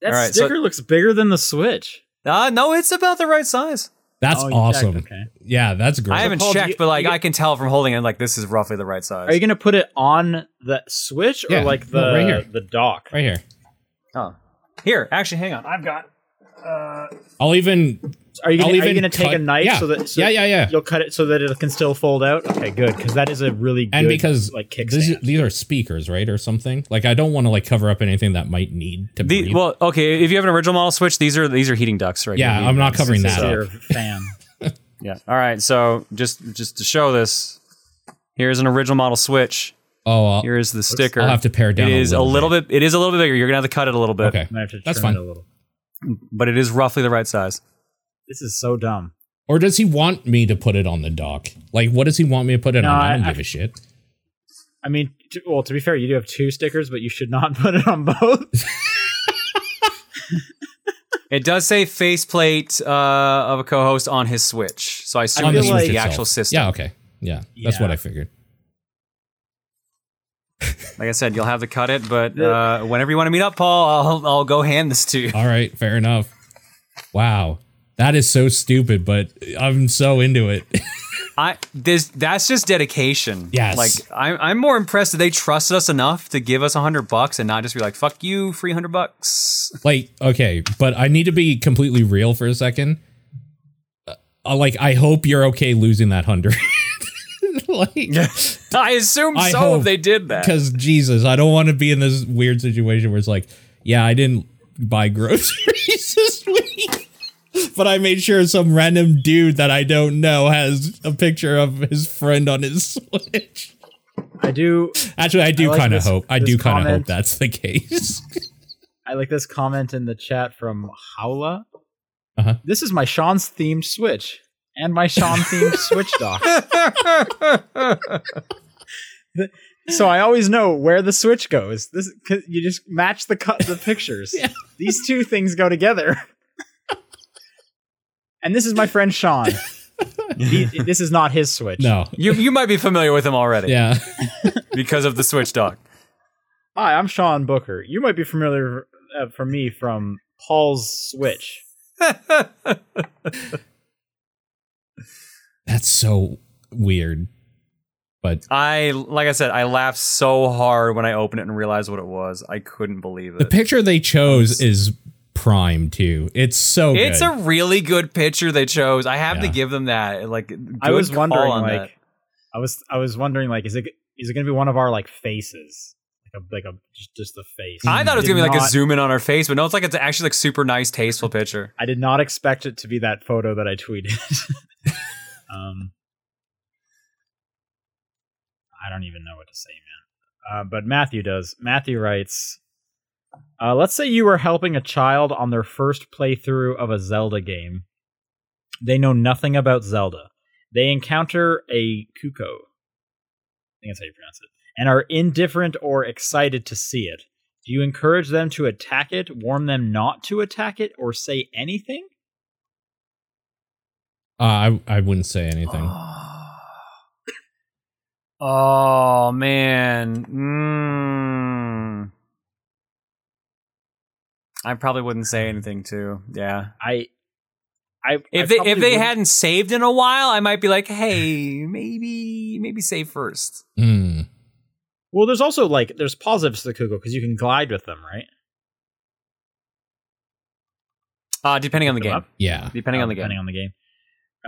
That All right, so- sticker looks bigger than the Switch. Uh, no, it's about the right size. That's Oh, awesome. checked, okay. Yeah, that's great. I haven't Paul, checked, you- but like you- I can tell from holding it, like this is roughly the right size. Are you gonna put it on the Switch or Yeah, like the no, right here. the dock? right here. oh, here, actually, hang on. I've got. Uh, I'll even Are you gonna, I'll are you even gonna take a knife yeah. so that so Yeah, yeah, yeah. you'll cut it so that it can still fold out? Okay, good because that is a really good and because like this, kickstand. these are speakers, right, or something. Like I don't want to like cover up anything that might need to The, well, okay. If you have an original model Switch, these are these are heating ducts, right? Yeah. I'm not covering This is that your fan. Yeah. All right. So just just to show this, here's an original model Switch. oh, I'll, Here's the sticker. I'll have to pare down. It is a little bit. It is a little bit bigger. You're gonna have to cut it a little bit. Okay, I have to That's fine. it a little. But it is roughly the right size. This is so dumb. or does he want me to put it on the dock? Like, what does he want me to put it No, on? I don't I- give a shit. I mean, t- well, to be fair, you do have two stickers, but you should not put it on both. It does say faceplate uh, of a co-host on his Switch, so I assume this the was like- the Switch actual system. Yeah, okay, yeah, that's Yeah. what I figured. Like I said, you'll have to cut it, but uh, whenever you want to meet up, Paul, I'll I'll go hand this to you. All right, fair enough. Wow, that is so stupid, but I'm so into it. I this that's just dedication. Yes. Like I'm I'm more impressed that they trusted us enough to give us a hundred bucks and not just be like, "Fuck you, free hundred bucks." like, okay, but I need to be completely real for a second. Uh, like, I hope you're okay losing that hundred. like, I assume I so. if they did that. because Jesus, I don't want to be in this weird situation where it's like, yeah, I didn't buy groceries this week, but I made sure some random dude that I don't know has a picture of his friend on his Switch. I do. Actually, I do like kind of hope. I do kind of hope that's the case. I like this comment in the chat from Howla. Uh-huh. This is my Sean's themed Switch and my Sean themed Switch dock. So I always know where the Switch goes. This you just match the cut the pictures. Yeah. These two things go together. And this is my friend Sean. He- this is not his Switch. no. you you might be familiar with him already Yeah. because of the Switch dock. Hi, I'm Sean Booker. You might be familiar uh, from me from Paul's Switch. That's so weird. But I like I said, I laughed so hard when I opened it and realized what it was. I couldn't believe it. the picture they chose is prime too. It's so good. It's a really good picture they chose. I have to give them that. Like, I was wondering, on like, that. I was, I was wondering, like, is it, is it going to be one of our like faces, like a, like a, just, just the face? I thought it was gonna be like a zoom in on our face, but no, it's like it's actually like super nice, tasteful picture. I did not expect it to be that photo that I tweeted. um, I don't even know what to say, man. Uh, but Matthew does. Matthew writes, uh, "Let's say you were helping a child on their first playthrough of a Zelda game. They know nothing about Zelda. They encounter a Cucco. I think that's how you pronounce it, and are indifferent or excited to see it. Do you encourage them to attack it, warn them not to attack it, or say anything? uh, I I wouldn't say anything. Oh man. Mm. I probably wouldn't say anything too. Yeah. I, I If I they if they wouldn't- hadn't saved in a while, I might be like, hey, maybe maybe save first. Hmm. well, there's also like there's positives to the Cucco because you can glide with them, right? Uh depending on the game. up? Yeah. Depending on the game. Depending on the game.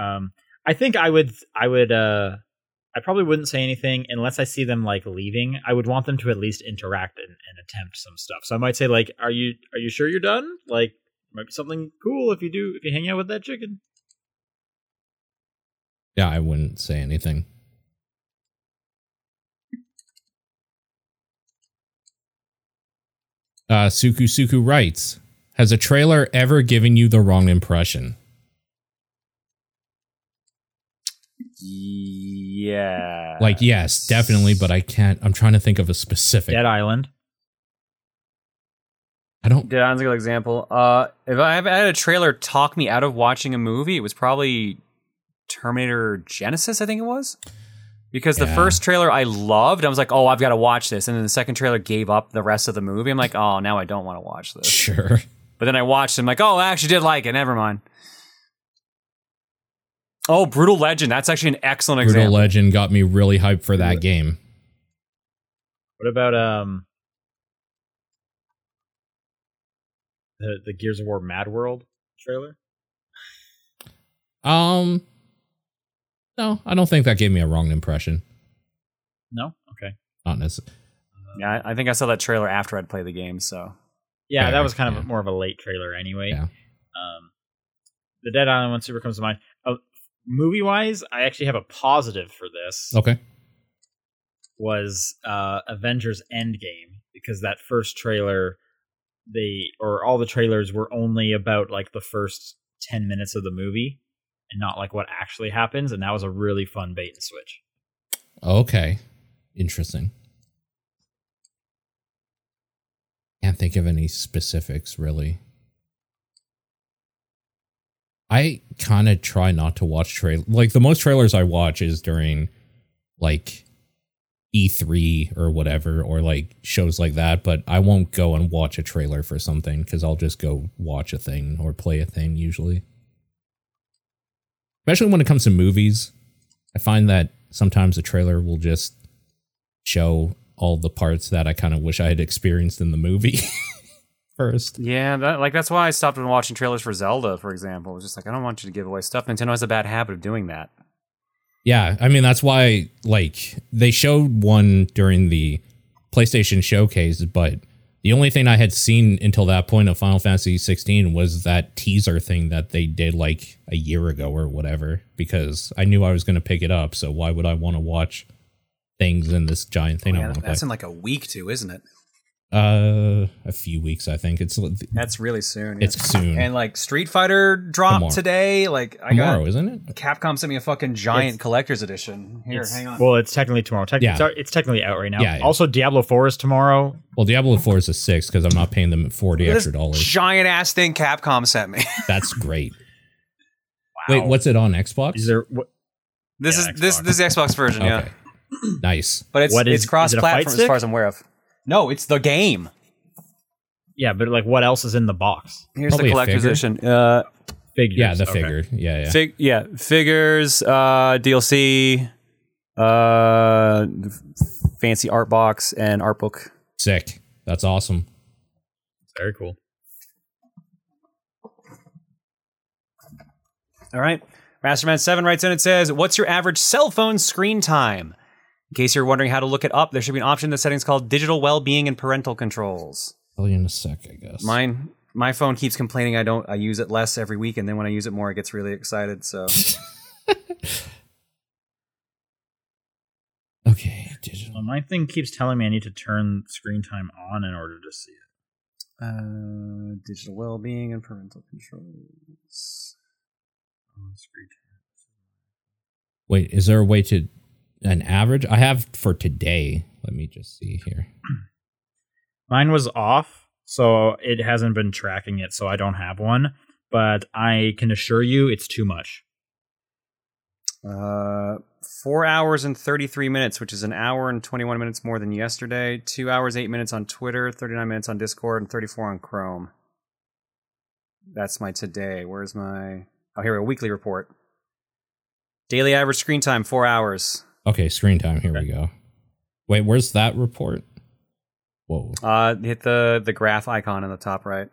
Um, I think I would I would uh I probably wouldn't say anything unless I see them like leaving. I would want them to at least interact and, and attempt some stuff. So I might say like, "Are you are you sure you're done? Like, might be something cool if you do if you hang out with that chicken." Yeah, I wouldn't say anything. Uh, Suku Suku writes, "Has a trailer ever given you the wrong impression?" Yeah. Like, yes, definitely, but I can't. I'm trying to think of a specific. Dead Island. I don't. Dead Island's a good example. Uh, if I had a trailer talk me out of watching a movie, it was probably Terminator Genisys. I think it was because the Yeah. first trailer I loved. I was like, oh, I've got to watch this, and then the second trailer gave up the rest of the movie. I'm like, oh, now I don't want to watch this. Sure. But then I watched. it, I'm like, oh, I actually did like it. Never mind. Oh, Brutal Legend. That's actually an excellent example. Brutal example. Legend got me really hyped for that game. What about um the the Gears of War Mad World trailer? Um, no, I don't think that gave me a wrong impression. No. Okay. Not necessarily. yeah, I I think I saw that trailer after I'd played the game. So Yeah, Fair, that was kind of more of a late trailer anyway. Yeah. Um, the Dead Island one super comes to mind. Movie wise, I actually have a positive for this. Okay. Was uh, Avengers Endgame because that first trailer, they or all the trailers were only about like the first ten minutes of the movie, and not like what actually happens, and that was a really fun bait and switch. Okay. Interesting. Can't think of any specifics really. I kind of try not to watch trail like the most trailers I watch is during like E3 or whatever or like shows like that, but I won't go and watch a trailer for something cuz I'll just go watch a thing or play a thing usually. Especially when it comes to movies, I find that sometimes a trailer will just show all the parts that I kind of wish I had experienced in the movie first. yeah, that, like that's why I stopped watching trailers for Zelda, for example. It was just like I don't want you to give away stuff. Nintendo has a bad habit of doing that. Yeah, I mean that's why like they showed one during the PlayStation showcase, but the only thing I had seen until that point of Final Fantasy 16 was that teaser thing that they did like a year ago or whatever because I knew I was going to pick it up, so why would I want to watch things in this giant thing oh, I Yeah, want to play? that's in like a week too, isn't it? Uh a few weeks I think. It's That's really soon. It's soon. And like Street Fighter dropped Tomorrow. today. Like I tomorrow, got isn't it? Capcom sent me a fucking giant It's- collector's edition. Here, hang on. Well, it's technically tomorrow. Tec- Yeah. it's, it's technically out right now. Yeah, yeah. Also, Diablo Four is tomorrow. Well, Diablo 4 is a 6 because I'm not paying them 40 This extra dollars. giant ass thing Capcom sent me. That's great. Wow. Wait, what's it on Xbox? Is there? What, This Yeah, is this Xbox. this is the Xbox version, yeah. Nice. But it's What is- it's cross is it a fight platform as far as I'm aware of. No, it's the game. yeah, but like, what else is in the box? Here's Probably the collector's figure. edition. Uh, Figures. Yeah, the Okay. figure. Yeah, yeah. fig- yeah, figures, uh, DLC, uh, fancy art box, and art book. Sick. That's awesome. Very cool. All right. Masterman7 writes in and says, What's your average cell phone screen time? In case you're wondering how to look it up, there should be an option in the settings called digital well-being and parental controls. Tell you in a sec, I guess. Mine my phone keeps complaining I don't I use it less every week and then when I use it more it gets really excited. So okay, digital. Well, my thing keeps telling me I need to turn screen time on in order to see it. uh, digital well-being and parental controls. On screen time. Wait, is there a way to an average? I have for today. Let me just see here. Mine was off, so it hasn't been tracking it, so I don't have one. But I can assure you, it's too much. Uh, four hours and 33 minutes, which is an hour and 21 minutes more than yesterday. Two hours, eight minutes on Twitter, 39 minutes on Discord, and 34 on Chrome. That's my today. Where's my. Oh, here we go. Weekly report. Daily average screen time, four hours. Okay, screen time. Here we go. Wait, where's that report? Whoa. Uh, hit the, the graph icon in the top right.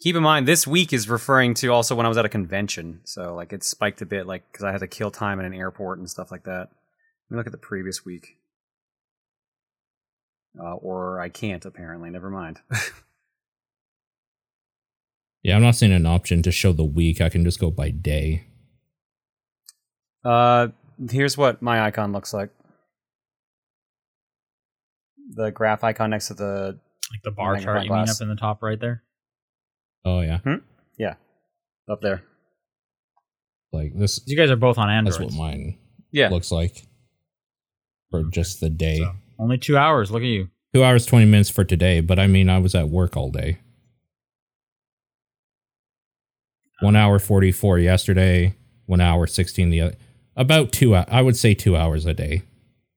Keep in mind, this week is referring to also when I was at a convention. So, like, it spiked a bit, like, because I had to kill time in an airport and stuff like that. Let me look at the previous week. Uh, or I can't, apparently. Never mind. Yeah, I'm not seeing an option to show the week. I can just go by day. Uh, here's what my icon looks like. The graph icon next to the Like the bar Magnifying chart you mean glass. up in the top right there? Oh yeah, Yeah, up there. like this. You guys are both on Android. That's Android. what mine Yeah. looks like for just the day. So, only two hours. Look at you. Two hours twenty minutes for today, but I mean, I was at work all day. One hour forty four yesterday. One hour sixteen the other. About two. I would say two hours a day,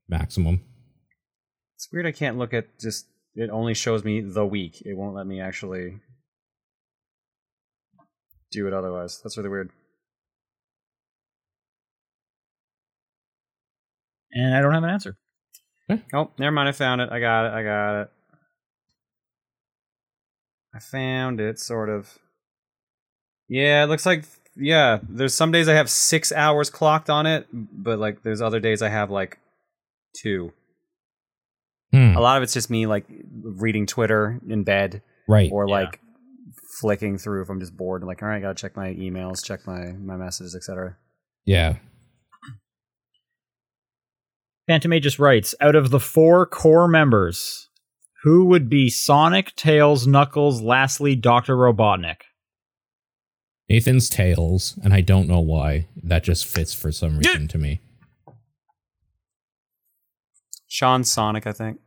maximum. It's weird I can't look at just it only shows me the week. It won't let me actually do it otherwise. That's really weird. And I don't have an answer. Oh, never mind. I found it. I got it. I got it. I found it, sort of. Yeah, it looks like yeah. There's some days I have six hours clocked on it, but like there's other days I have like two. Hmm, A lot of it's just me like reading Twitter in bed right. or Yeah. like flicking through if I'm just bored. Like, all right, I gotta check my emails, check my my messages, etc. Yeah. Phantom just writes Out of the four core members, who would be Sonic, Tails, Knuckles, lastly, Dr. Robotnik? Nathan's tails, and I don't know why. That just fits for some reason to me. Sean Sonic, I think.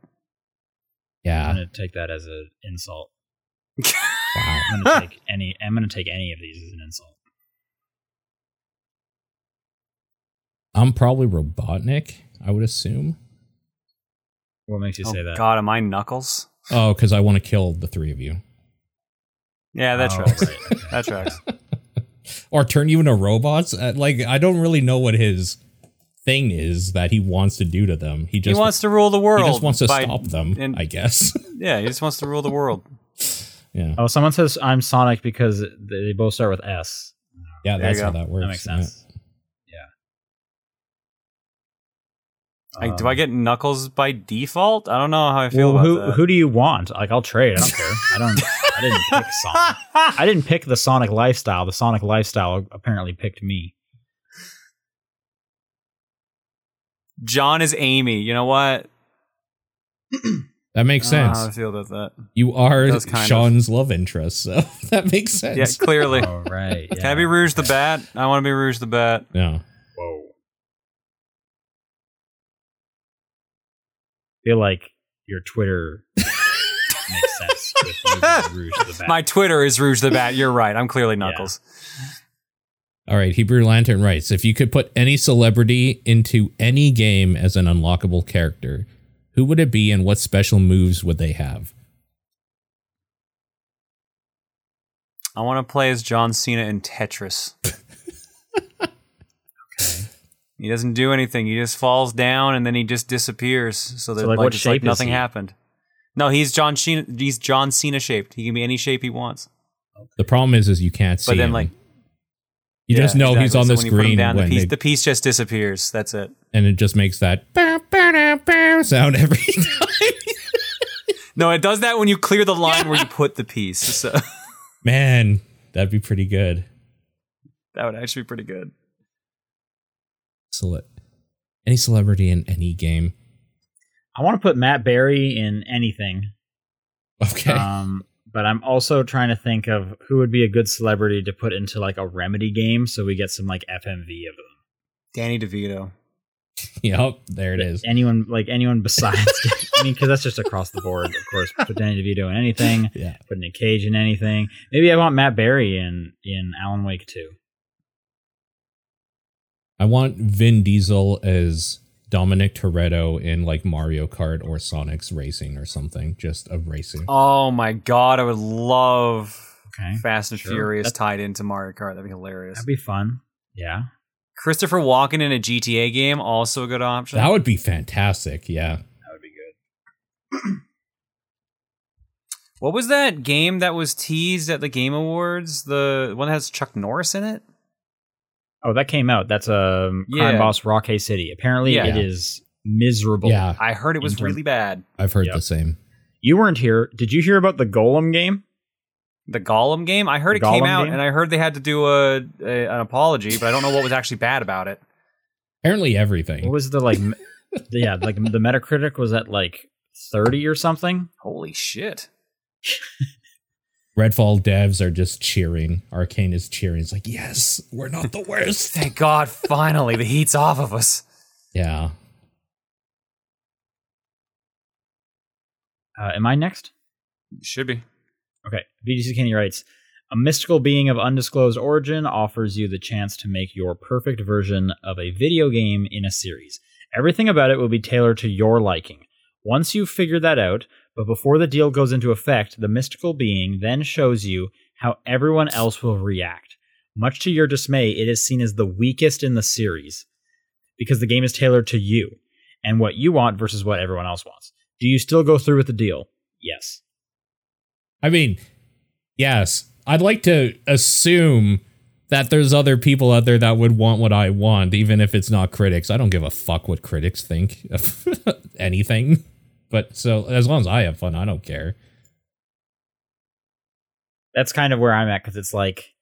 Yeah. I'm Yeah. going to take that as an insult. Wow. I'm going to take any. I'm going to take any of these as an insult. I'm probably Robotnik, I would assume. What makes you oh say that? God, am I Knuckles? Oh, because I want to kill the three of you. Yeah, that Oh, tracks. right, okay. That tracks. or turn you into robots. Uh, like I don't really know what his thing is that he wants to do to them. He He just wants to rule the world. he just wants to by- stop them. and- I guess. Yeah, he just wants to rule the world. yeah. Oh, someone says I'm Sonic because they both start with S. Yeah, There that's how that works. That makes yeah. Sense. Like, do Um, I get Knuckles by default? I don't know how I feel well, about who that. who do you want? Like, I'll trade. I don't care. I don't. I didn't pick Sonic. I didn't pick the Sonic lifestyle. The Sonic lifestyle apparently picked me. Jon is Amy. You know what? That makes I don't know how I feel about that. You are Does kind of. Sean's love interest, so that makes sense. Yeah, clearly. Oh right. Can I be Rouge the Bat? I want to be Rouge the Bat. Yeah. Feel like your Twitter makes sense with Rouge the Bat. My Twitter is Rouge the Bat. You're right. I'm clearly Knuckles. All right, Hebrew Lantern writes If you could put any celebrity into any game as an unlockable character, who would it be and what special moves would they have? I want to play as John Cena in Tetris. He doesn't do anything. He just falls down and then he just disappears. So that like, like, what it's like shape is nothing he? happened. No, he's John Cena. He's John Cena shaped. He can be any shape he wants. The problem is, is you can't see But then, him. like, you just Yeah, know he's on So the when you put screen down, the when piece, they- the piece just disappears. That's it. and it just makes that bow, bow, bow, bow sound every time. No, it does that when you clear the line where you put the piece. So Man, that'd be pretty good. that would actually be pretty good. Cele- any celebrity in any game. I want to put Matt Berry in anything. Okay. Um, but I'm also trying to think of who would be a good celebrity to put into like a remedy game, so we get some like FMV of them. Danny DeVito. yep, there it is. Anyone like anyone besides? I mean, because that's just across the board. Of course, put Danny DeVito in anything. Yeah. Put Nick Cage in anything. Maybe I want Matt Berry in in Alan Wake too. I want Vin Diesel as Dominic Toretto in like Mario Kart or Sonic's Racing or something. Just a racing. Oh my god, I would love Okay, Fast and Sure. Furious That's- tied into Mario Kart. That'd be hilarious. that'd be fun. Yeah. Christopher Walken in a GTA game, also a good option. That would be fantastic. Yeah. That would be good. what was that game that was teased at the Game Awards? The one that has Chuck Norris in it? Oh, that came out. That's a um, Crime Yeah. Boss Rockay City. Apparently, Yeah. it is miserable. Yeah. I heard it was Inter- really bad. I've heard Yep. the same. You weren't here. Did you hear about the Gollum game? The Gollum game? I heard The it came out game? and I heard they had to do a, a an apology, but I don't know what was actually bad about it. Apparently everything. What was the like? me- yeah, like the Metacritic was at like thirty or something. Holy shit. Redfall devs are just cheering. Arkane is cheering. It's like, yes, we're not the worst. Thank God, finally, the heat's off of us. yeah. Uh, am I next? Should be. Okay. VGC Kenny writes A mystical being of undisclosed origin offers you the chance to make your perfect version of a video game in a series. Everything about it will be tailored to your liking. Once you've figured that out, but before the deal goes into effect, the mystical being then shows you how everyone else will react. Much to your dismay, it is seen as the weakest in the series because the game is tailored to you and what you want versus what everyone else wants. Do you still go through with the deal? Yes. I mean, yes, I'd like to assume that there's other people out there that would want what I want, even if it's not critics. I don't give a fuck what critics think of anything. But so as long as I have fun, I don't care. that's kind of where I'm at because it's like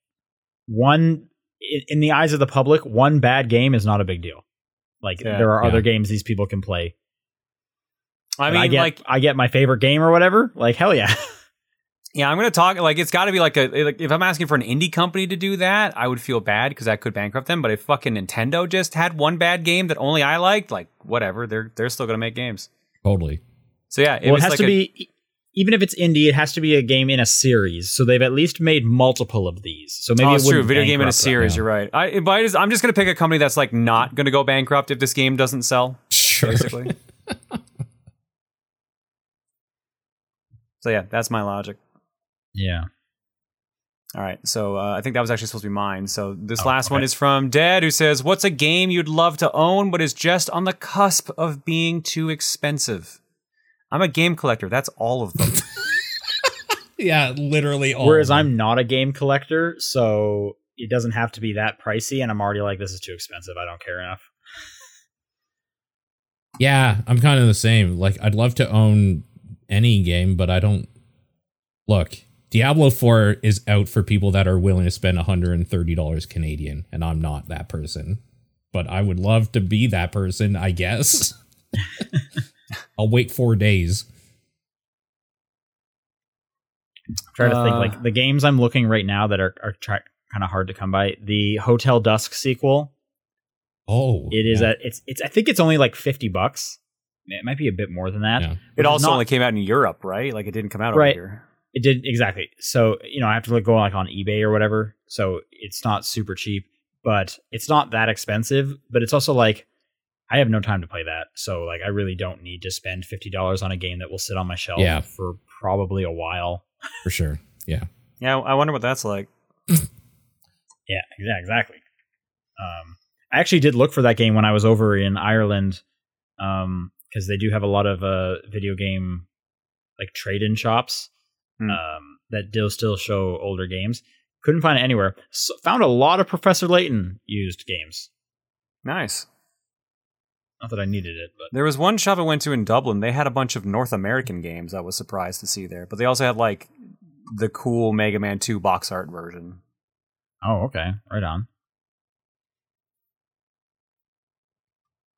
one in, in the eyes of the public, one bad game is not a big deal. Like Yeah. there are other games these people can play. I mean, I get, like, I get my favorite game or whatever. Like hell yeah, yeah, I'm gonna talk. Like, it's got to be like a. Like, if I'm asking for an indie company to do that, I would feel bad because that could bankrupt them. But if fucking Nintendo just had one bad game that only I liked, like, whatever, they're they're still gonna make games. Totally. So yeah, if well, it has like to a- be even if it's indie, it has to be a game in a series. So they've at least made multiple of these. So maybe oh, it it's true. Video game in a series. You're right. I, I just, I'm just gonna pick a company that's like not gonna go bankrupt if this game doesn't sell. Sure. Basically. so yeah, that's my logic. Yeah. All right, so uh, I think that was actually supposed to be mine. So this Oh, last one is from Dad, who says, "What's a game you'd love to own, but is just on the cusp of being too expensive?" I'm a game collector. That's all of them. yeah, literally all. Whereas of them. I'm not a game collector, so it doesn't have to be that pricey. And I'm already like, this is too expensive. I don't care enough. Yeah, I'm kind of the same. Like, I'd love to own any game, but I don't. Look, Diablo 4 is out for people that are willing to spend $130 Canadian, and I'm not that person. But I would love to be that person, I guess. I'll wait four days. I'm trying to think Uh, like the games I'm looking right now that are are try- kind of hard to come by. The Hotel Dusk sequel. Oh, It is yeah. at it's it's I think it's only like fifty bucks. It might be a bit more than that. Yeah. it also not- only came out in Europe, right? Like it didn't come out Right. over here. It did exactly. So you know I have to like go like on eBay or whatever. So it's not super cheap, but it's not that expensive. But it's also like I have no time to play that. So like I really don't need to spend fifty dollars on a game that will sit on my shelf Yeah. for probably a while. for sure. Yeah. Yeah, I wonder what that's like. Yeah, yeah, exactly. Um, I actually did look for that game when I was over in Ireland, because they do have a lot of uh, video game like trade-in shops Hmm. um, that do still show older games. Couldn't find it anywhere. So, found a lot of Professor Layton used games. Nice. Not that I needed it, but There was one shop I went to in Dublin. They had a bunch of North American games. I was surprised to see there, but they also had like the cool Mega Man 2 box art version. oh, okay, right on.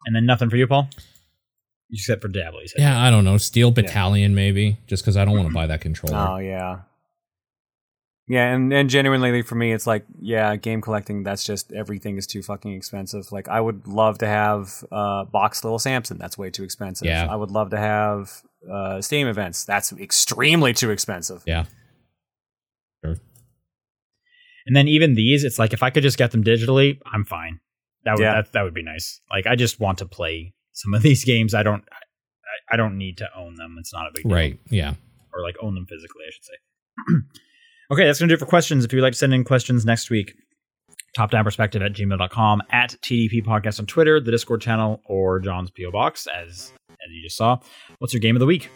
And then nothing for you, Paul. Except for Diablo. Yeah, I don't know. Steel Battalion, maybe, just because I don't want to buy that controller. Oh yeah, yeah, and and genuinely for me, it's like yeah, game collecting. That's just everything is too fucking expensive. Like I would love to have uh, box Little Samson. That's way too expensive. Yeah. I would love to have uh, Stadium Events. That's extremely too expensive. Yeah. Sure. And then even these, it's like if I could just get them digitally, I'm fine. That would Yeah. that, that would be nice. Like I just want to play some of these games. I don't I, I don't need to own them. It's not a big deal. Right. Yeah. Or like own them physically, I should say. okay, that's gonna do it for questions. If you'd like to send in questions next week, top down perspective at gmail.com, at TDP podcast on Twitter, the Discord channel, or Jon's P.O. Box, as as you just saw. What's your game of the week?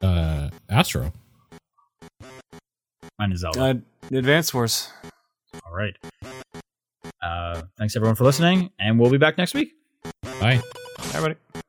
Uh, Astro. Mine is Zelda. Uh, Advance Wars. All right. Uh, thanks everyone for listening, and we'll be back next week. Bye. Everybody.